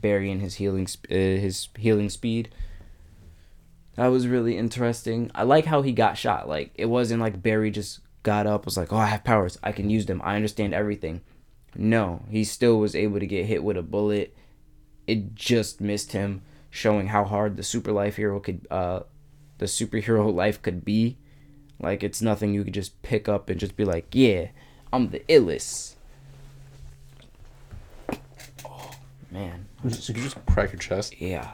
Barry and his healing sp- uh, his healing speed. That was really interesting. I like how he got shot. Like it wasn't like Barry just got up was like, "Oh, I have powers. I can use them. I understand everything." No, he still was able to get hit with a bullet. It just missed him, showing how hard the super life hero could uh the superhero life could be. Like it's nothing you could just pick up and just be like, "Yeah, I'm the illest." Oh, man. Just, you just crack your chest. Yeah.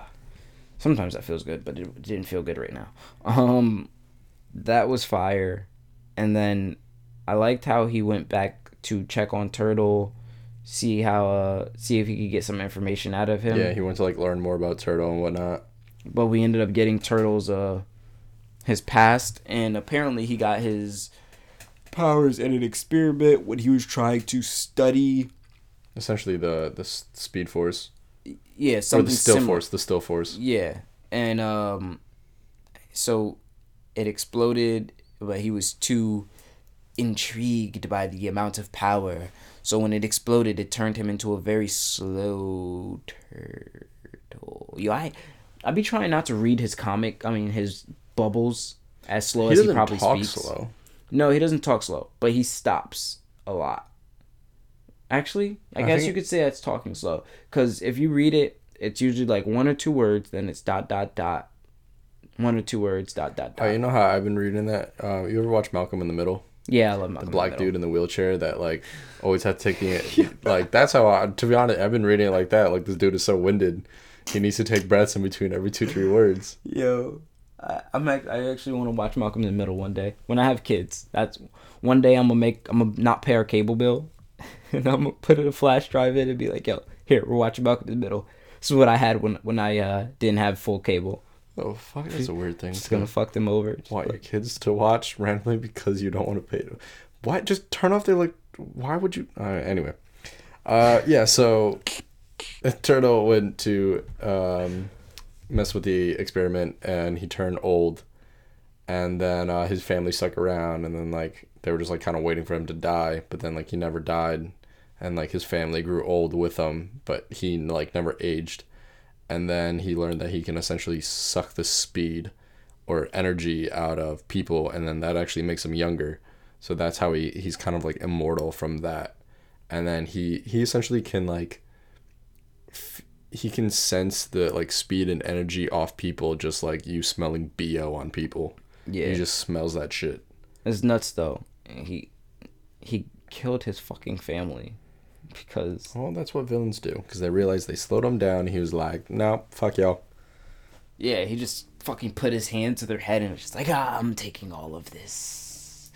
Sometimes that feels good, but it didn't feel good right now. Um that was fire. And then I liked how he went back to check on Turtle, see how uh see if he could get some information out of him. Yeah, he went to like learn more about Turtle and whatnot. But we ended up getting Turtle's uh his past and apparently he got his powers in an experiment when he was trying to study Essentially, the the Speed Force yeah, or something the Still similar. Force, the Still Force. Yeah, and um, so it exploded, but he was too intrigued by the amount of power. So when it exploded, it turned him into a very slow turtle. Yo, I, I be trying not to read his comic. I mean, his bubbles as slow He as he probably talk speaks. slow. No, he doesn't talk slow, but he stops a lot. Actually, I, I guess you could say that's talking slow. Because if you read it, it's usually like one or two words, then it's dot dot dot, one or two words dot dot Oh, dot. you know how I've been reading that? Uh, you ever watch Malcolm in the Middle? yeah, I love Malcolm The in black dude in the wheelchair that like always had to take the like that's how I to be honest I've been reading it like that like this dude is so winded he needs to take breaths in between every two three words Yo, I, I'm act- I actually want to watch Malcolm in the Middle one day when I have kids. That's one day I'm gonna make I'm gonna not pay our cable bill, and I'm gonna put a flash drive in and be like, yo, here we're watching Malcolm in the Middle. This is what I had when when I uh, didn't have full cable. oh fuck that's a weird thing It's gonna fuck them over. Just want like- your kids to watch randomly because you don't want to pay them why just turn off their like why would you uh, anyway uh yeah so Turtle went to um mess with the experiment and he turned old and then uh, his family stuck around and then like they were just like kind of waiting for him to die but then like he never died and like his family grew old with him but he like never aged. And then he learned that he can essentially suck the speed or energy out of people and then that actually makes him younger. So that's how he he's kind of like immortal from that. And then he he essentially can like f- he can sense the like speed and energy off people just like you smelling bo on people. Yeah, he just smells that shit. It's nuts though. He he killed his fucking family because well that's what villains do because they realized they slowed him down he was like no fuck y'all yeah, he just fucking put his hand to their head and was just like, ah, I'm taking all of this.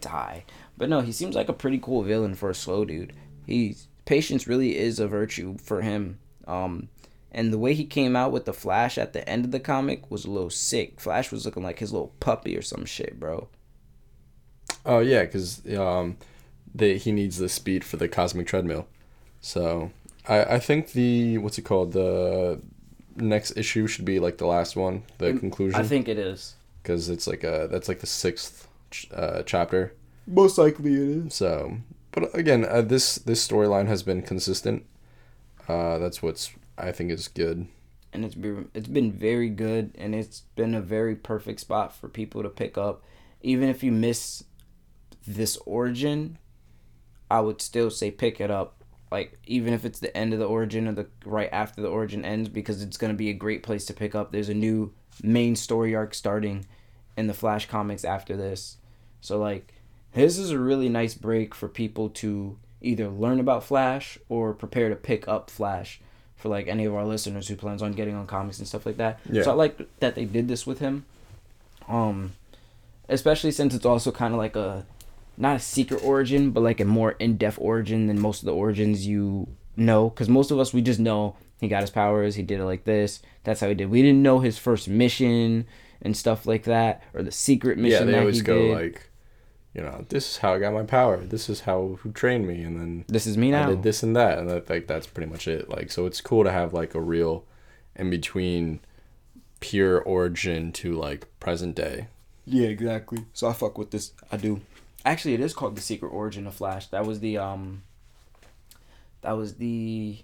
Die. But no, he seems like a pretty cool villain for a slow dude. He's patience really is a virtue for him. Um and the way he came out with the Flash at the end of the comic was a little sick. Flash was looking like his little puppy or some shit, bro. Oh yeah, because um, they he needs the speed for the cosmic treadmill. So I I think the what's it called the next issue should be like the last one, the Mm, conclusion, I think it is. because it's like a that's like the sixth ch- uh, chapter. Most likely it is. So, but again, uh, this this storyline has been consistent. Uh, that's what's I think is good. and it's been it's been very good and it's been a very perfect spot for people to pick up even if you miss this origin i would still say pick it up like even if it's the end of the origin or the right after the origin ends because it's going to be a great place to pick up there's a new main story arc starting in the flash comics after this so like this is a really nice break for people to either learn about flash or prepare to pick up flash for like any of our listeners who plans on getting on comics and stuff like that. Yeah. So I like that they did this with him. Um especially since it's also kind of like a not a secret origin, but like a more in-depth origin than most of the origins you know cuz most of us we just know he got his powers, he did it like this. That's how he did. We didn't know his first mission and stuff like that or the secret mission yeah, they that always he go did. like, you know, this is how I got my power. This is how who trained me, and then this is me now. I did this and that, and that, like that's pretty much it. Like, so it's cool to have like a real in between pure origin to like present day. Yeah, exactly. So I fuck with this. I do. Actually, it is called the Secret Origin of Flash. That was the um. That was the.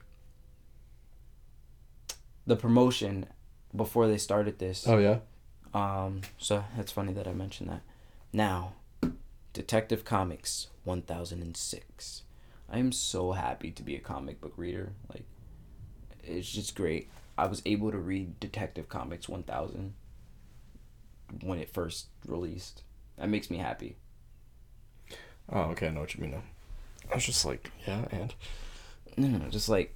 The promotion, before they started this. Oh yeah. Um. So it's funny that I mentioned that. Now, Detective Comics one thousand and six. I am so happy to be a comic book reader. Like, it's just great. I was able to read Detective Comics one thousand. When it first released, that makes me happy. Oh okay, I know what you mean now. I was just like, yeah, and no, no, no, just like,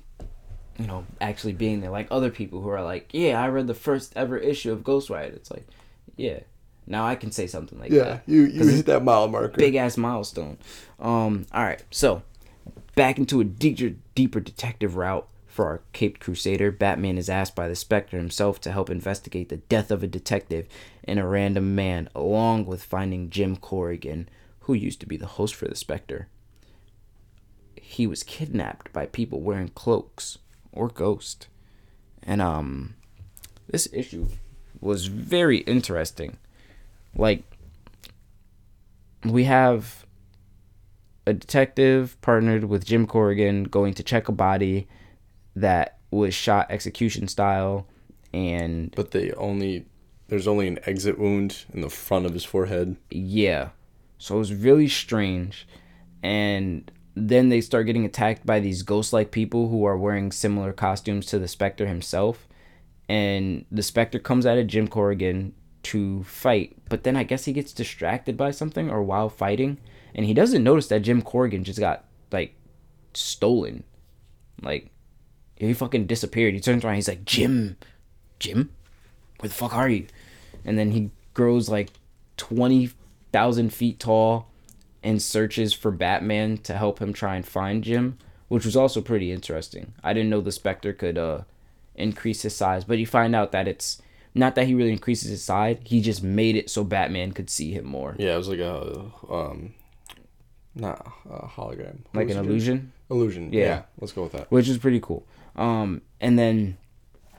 you know, actually being there, like other people who are like, yeah, I read the first ever issue of Ghost Rider. It's like, yeah, now I can say something like that. Yeah, you you 'Cause hit that mile marker. Big ass milestone. Um, all right, so back into a deeper, deeper detective route for our Caped Crusader. Batman is asked by the Spectre himself to help investigate the death of a detective and a random man, along with finding Jim Corrigan, who used to be the host for the Spectre. He was kidnapped by people wearing cloaks or ghost. And um this issue was very interesting. Like we have a detective partnered with Jim Corrigan going to check a body that was shot execution style and But they only there's only an exit wound in the front of his forehead. yeah. So it was really strange. And then they start getting attacked by these ghost like people who are wearing similar costumes to the Spectre himself. And the Spectre comes out of Jim Corrigan to fight, but then I guess he gets distracted by something or while fighting, and he doesn't notice that Jim Corrigan just got like stolen. Like he fucking disappeared. He turns around, he's like, Jim, Jim, where the fuck are you? And then he grows like twenty thousand feet tall and searches for Batman to help him try and find Jim, which was also pretty interesting. I didn't know the Spectre could uh increase his size, but you find out that it's not that he really increases his size, he just made it so Batman could see him more. Yeah, it was like a um, not a hologram. What Like an illusion, Illusion. Yeah. Yeah. let's go with that. which is pretty cool. Um and then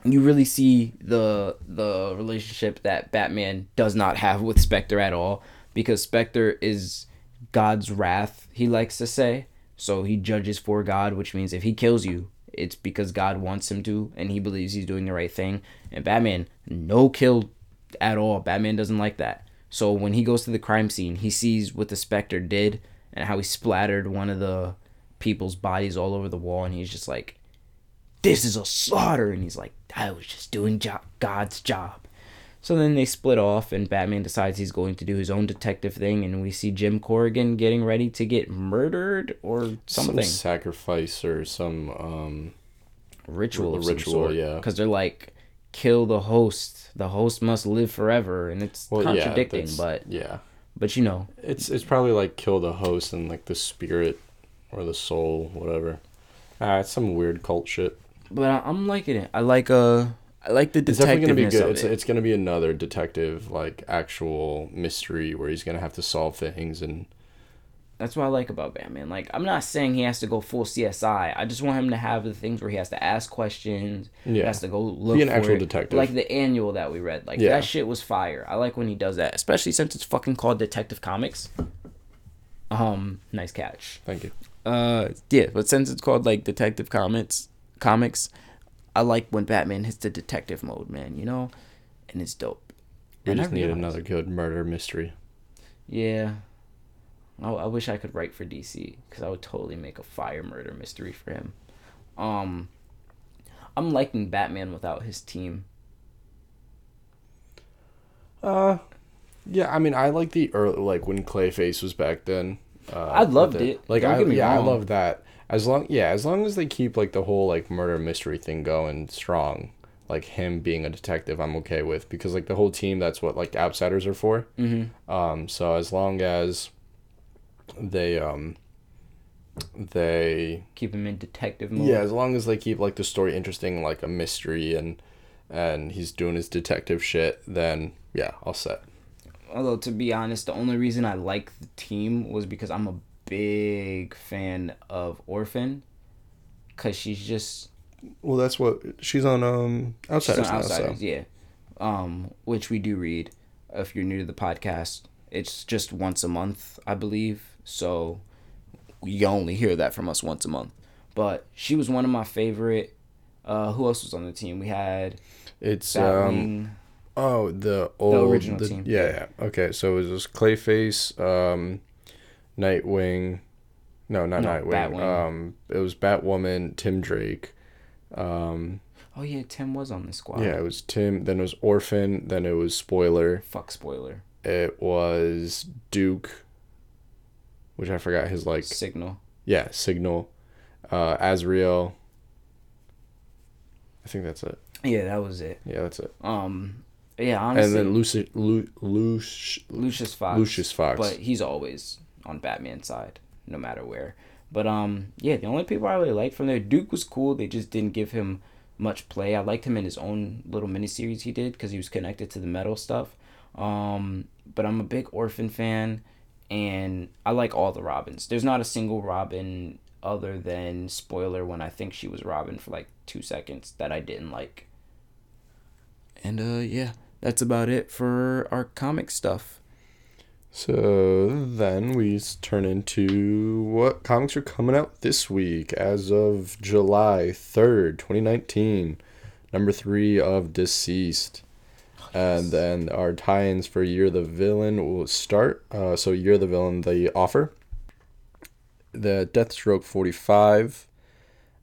you really see the the relationship that Batman does not have with Spectre at all because Spectre is God's wrath, he likes to say. So he judges for God, which means if he kills you, it's because God wants him to and he believes he's doing the right thing. And Batman, no kill at all. Batman doesn't like that. So when he goes to the crime scene, he sees what the Spectre did and how he splattered one of the people's bodies all over the wall and he's just like this is a slaughter and he's like i was just doing god's job so then they split off and batman decides he's going to do his own detective thing and we see jim corrigan getting ready to get murdered or something Some sacrifice or some um ritual of ritual, sort yeah. because they're like kill the host the host must live forever and it's well contradicting yeah, but yeah. but you know It's it's probably like kill the host and like the spirit or the soul, whatever. Ah, it's some weird cult shit. but I, i'm liking it i like uh i like the detective. It's definitely gonna be good. It's it it's gonna be another detective like actual mystery where he's gonna have to solve things and That's what I like about Batman. Like, I'm not saying he has to go full CSI. I just want him to have the things where he has to ask questions. He Yeah. has to go look Be an for actual it. detective. Like the annual that we read. Like Yeah. that shit was fire. I like when he does that, especially since it's fucking called Detective Comics. Um, nice catch. Thank you. Uh, yeah, but since it's called like Detective Comics, comics, I like when Batman hits the detective mode, man. You know, and it's dope. We And I just need another good murder mystery. Yeah. I, I wish I could write for DC because I would totally make a fire murder mystery for him. Um, I'm liking Batman without his team. Uh, yeah. I mean, I like the early, like when Clayface was back then. Uh, I loved with it. Like Don't I, yeah, I love that. As long, yeah, as long as they keep like the whole like murder mystery thing going strong, like him being a detective, I'm okay with because like the whole team, that's what like outsiders are for. Mm-hmm. Um, so as long as they um they Keep him in detective mode. yeah, as long as they keep like the story interesting, like a mystery, and and he's doing his detective shit, then yeah, I'll set. Although to be honest, the only reason I like the team was because I'm a big fan of Orphan, cause she's just Well, that's what she's on. Um, she's outsiders on now. Outsiders, So yeah. Um, which we do read. If you're new to the podcast, it's just once a month, I believe. So you only hear that from us once a month. But she was one of my favorite. Uh, who else was on the team? We had it's um. Oh, the old the original the- team. Yeah, yeah. Okay, so it was Clayface, um, Nightwing. No, not No, Nightwing. Batwing. Um, it was Batwoman, Tim Drake. Um, oh yeah, Tim was on the squad. yeah, it was Tim. Then it was Orphan. Then it was Spoiler. Fuck spoiler. It was Duke, which I forgot his like. Signal. Yeah, Signal, uh, Azrael. I think that's it. Yeah, that was it. Yeah, that's it. Um, yeah, honestly, and then Lucy, Lu, Lucius, Lucius Fox. Lucius Fox. but he's always on Batman's side, no matter where. But um, yeah, the only people I really liked from there, Duke was cool. They just didn't give him much play. I liked him in his own little miniseries he did because he was connected to the metal stuff. Um, but I'm a big Orphan fan, and I like all the Robins. There's not a single Robin other than spoiler when I think she was Robin for like two seconds that I didn't like. And uh, yeah, that's about it for our comic stuff. So then we turn into what comics are coming out this week as of July 3rd, 2019. Number three of DCeased. And then our tie ins for Year the Villain will start. Uh, so, Year of the Villain, the offer. The Deathstroke 45.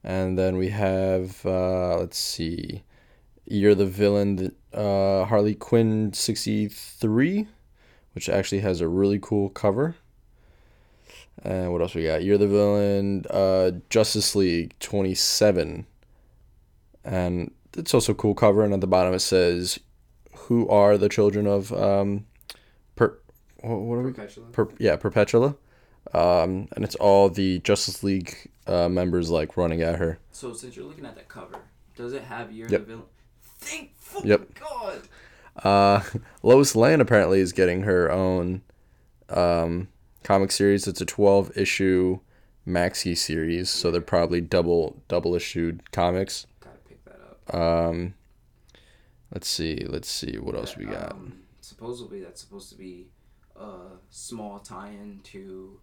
And then we have, uh, let's see, Year the Villain, the, uh, Harley Quinn 63 which actually has a really cool cover. And what else we got? You're the villain, uh, Justice League 27. And it's also a cool cover. And at the bottom it says, Who are the children of, um, per, what, what are we? Per, yeah, Perpetua. Um, and it's all the Justice League uh, members like running at her. So since you're looking at that cover, does it have Year Yep. the Villain? Thank fucking Yep. God. Uh, Lois Lane apparently is getting her own um, comic series. It's a twelve issue maxi series, so they're probably double double issued comics. Gotta pick that up. Um, let's see, let's see what else we got. Um, supposedly that's supposed to be a small tie-in to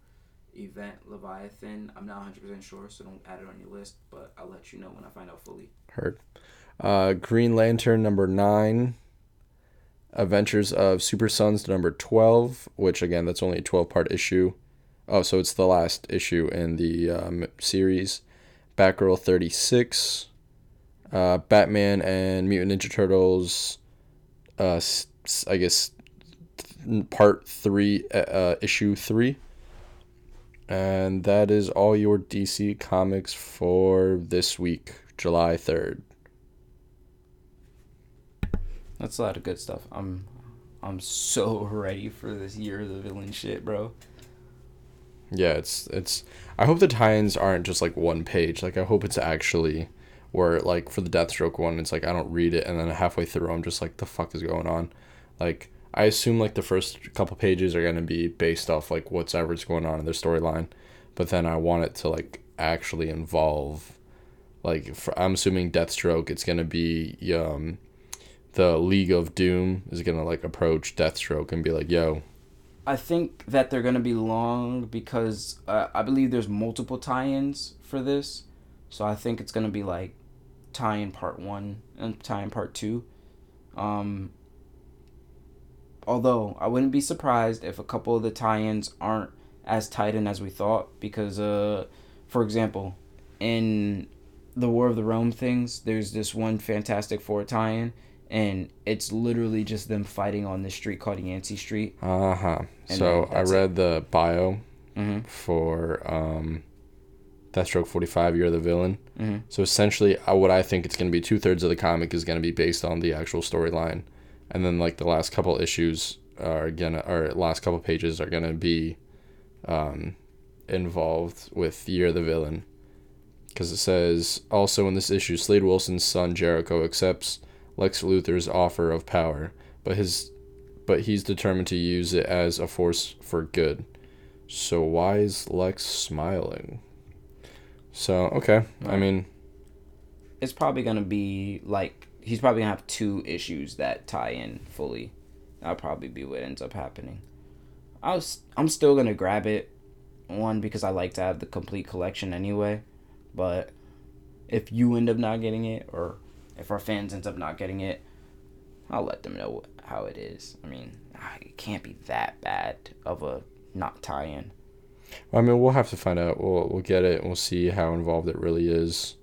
Event Leviathan. I'm not 100% sure, so don't add it on your list, but I'll let you know when I find out fully. Heard. Uh, Green Lantern number nine. Adventures of Super Sons number twelve, which again that's only a twelve part issue. Oh, so it's the last issue in the um, series. Batgirl thirty six. Uh, Batman and Mutant Ninja Turtles. Uh, I guess part three, uh, uh, issue three. And that is all your DC comics for this week, July 3rd. That's a lot of good stuff. I'm I'm so ready for this Year of the Villain shit, bro. Yeah, it's it's I hope the tie-ins aren't just like one page. Like I hope it's actually where like for the Deathstroke one, it's like I don't read it and then halfway through I'm just like the fuck is going on? Like I assume like the first couple pages are to be based off like what's whatever's going on in their storyline, but then I want it to like actually involve like for, I'm assuming Deathstroke it's to be um the League of Doom is to like approach Deathstroke and be like, "Yo, I think that they're gonna be long because uh, I believe there's multiple tie-ins for this, so I think it's gonna be like tie-in part one and tie-in part two. Um, although I wouldn't be surprised if a couple of the tie-ins aren't as tight in as we thought because, uh, for example, in the War of the Realm things, there's this one Fantastic Four tie-in and it's literally just them fighting on this street called Yancey Street. Uh huh. So I that's it. read the bio Mm-hmm. for um, Deathstroke 45, Year of the Villain. Mm-hmm. So essentially, uh, what I think it's going to be two thirds of the comic is going to be based on the actual storyline. And then, like, the last couple issues are going to, or last couple pages are going to be um, involved with Year of the Villain. Because it says, also in this issue, Slade Wilson's son Jericho accepts Lex Luthor's offer of power, but his but he's determined to use it as a force for good. So why is Lex smiling? So okay, I mean, It's probably gonna be like he's probably gonna have two issues that tie in fully. That'll probably be what ends up happening. I was I'm still gonna grab it, one because I like to have the complete collection anyway, but if you end up not getting it or if our fans ends up not getting it, I'll let them know how it is. I mean, ah, it can't be that bad of a not tie-in. I mean, we'll have to find out. We'll we'll get it. and We'll see how involved it really is.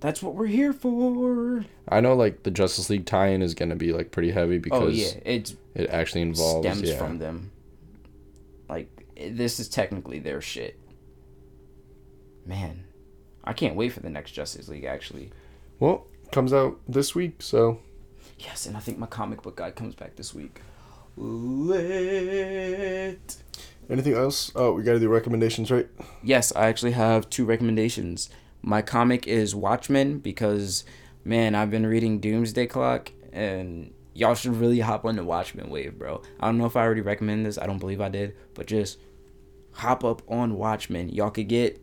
That's what we're here for. I know like the Justice League tie-in is gonna be like pretty heavy because oh yeah, it's it actually involves stems yeah. from them. Like this is technically their shit. Man, I can't wait for the next Justice League. Actually, Well, comes out this week, so yes, and I think my comic book guy comes back this week. Lit. anything else? Oh, we gotta do recommendations, right? Yes, I actually have two recommendations. My comic is Watchmen because, man, I've been reading Doomsday Clock and y'all should really hop on the Watchmen wave, bro. I don't know if I already recommend this. I don't believe I did, but just hop up on Watchmen. Y'all could get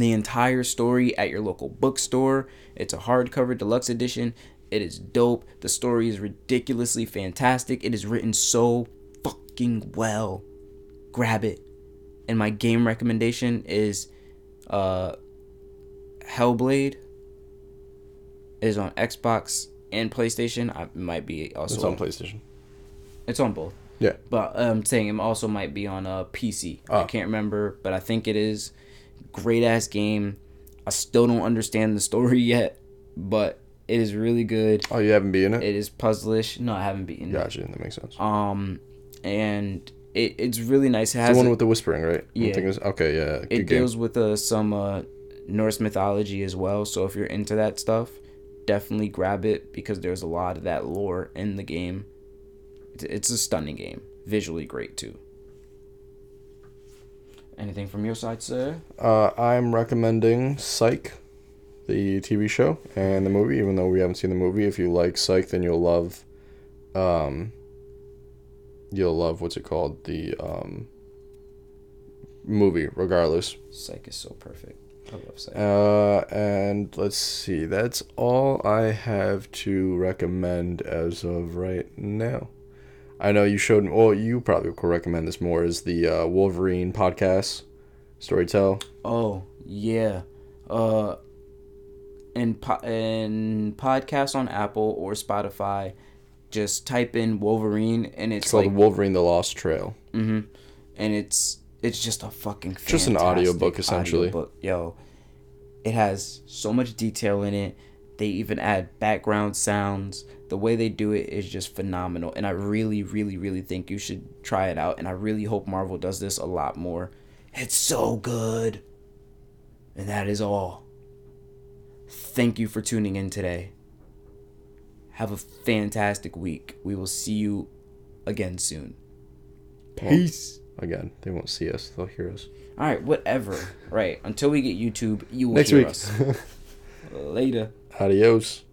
the entire story at your local bookstore. It's a hardcover deluxe edition. It is dope. The story is ridiculously fantastic. It is written so fucking well. Grab it. And my game recommendation is uh Hellblade. It is on Xbox and PlayStation. I might be also It's on PlayStation. it's on both. Yeah. But I'm saying it also might be on a PC. I Oh. can't remember, but I think it is. Great ass game. I still don't understand the story yet, but it is really good. Oh, you haven't beaten it? It is puzzlish. No, I haven't beaten it. Gotcha. That makes sense. Um, and it, it's really nice. It has the one a- with the whispering, right? Yeah. it's- okay, yeah. Good it game. deals with uh, some uh, Norse mythology as well. So if you're into that stuff, definitely grab it because there's a lot of that lore in the game. It's, it's a stunning game, visually great too. Anything from your side, sir? Uh, I'm recommending Psych, the TV show and the movie. Even though we haven't seen the movie, if you like Psych, then you'll love, um, you'll love what's it called the um, movie. Regardless, Psych is so perfect. I love Psych. uh, and let's see. That's all I have to recommend as of right now. I know you showed. Well, you probably could recommend this more. Is the uh, Wolverine podcast, Storytell? Oh yeah, uh, in po- in podcast on Apple or Spotify, just type in Wolverine and it's, It's called like Wolverine: The Lost Trail. Mm-hmm. And it's it's just a fucking Just an audiobook, essentially. audiobook. Yo, it has so much detail in it. They even add background sounds. The way they do it is just phenomenal, and I really, really, really think you should try it out. And I really hope Marvel does this a lot more. It's so good. And that is all. Thank you for tuning in today. Have a fantastic week. We will see you again soon. Peace. Again, oh, they won't see us; they'll hear us. All right, whatever. right. Until we get YouTube, you will Next hear week. us. Later. Adios.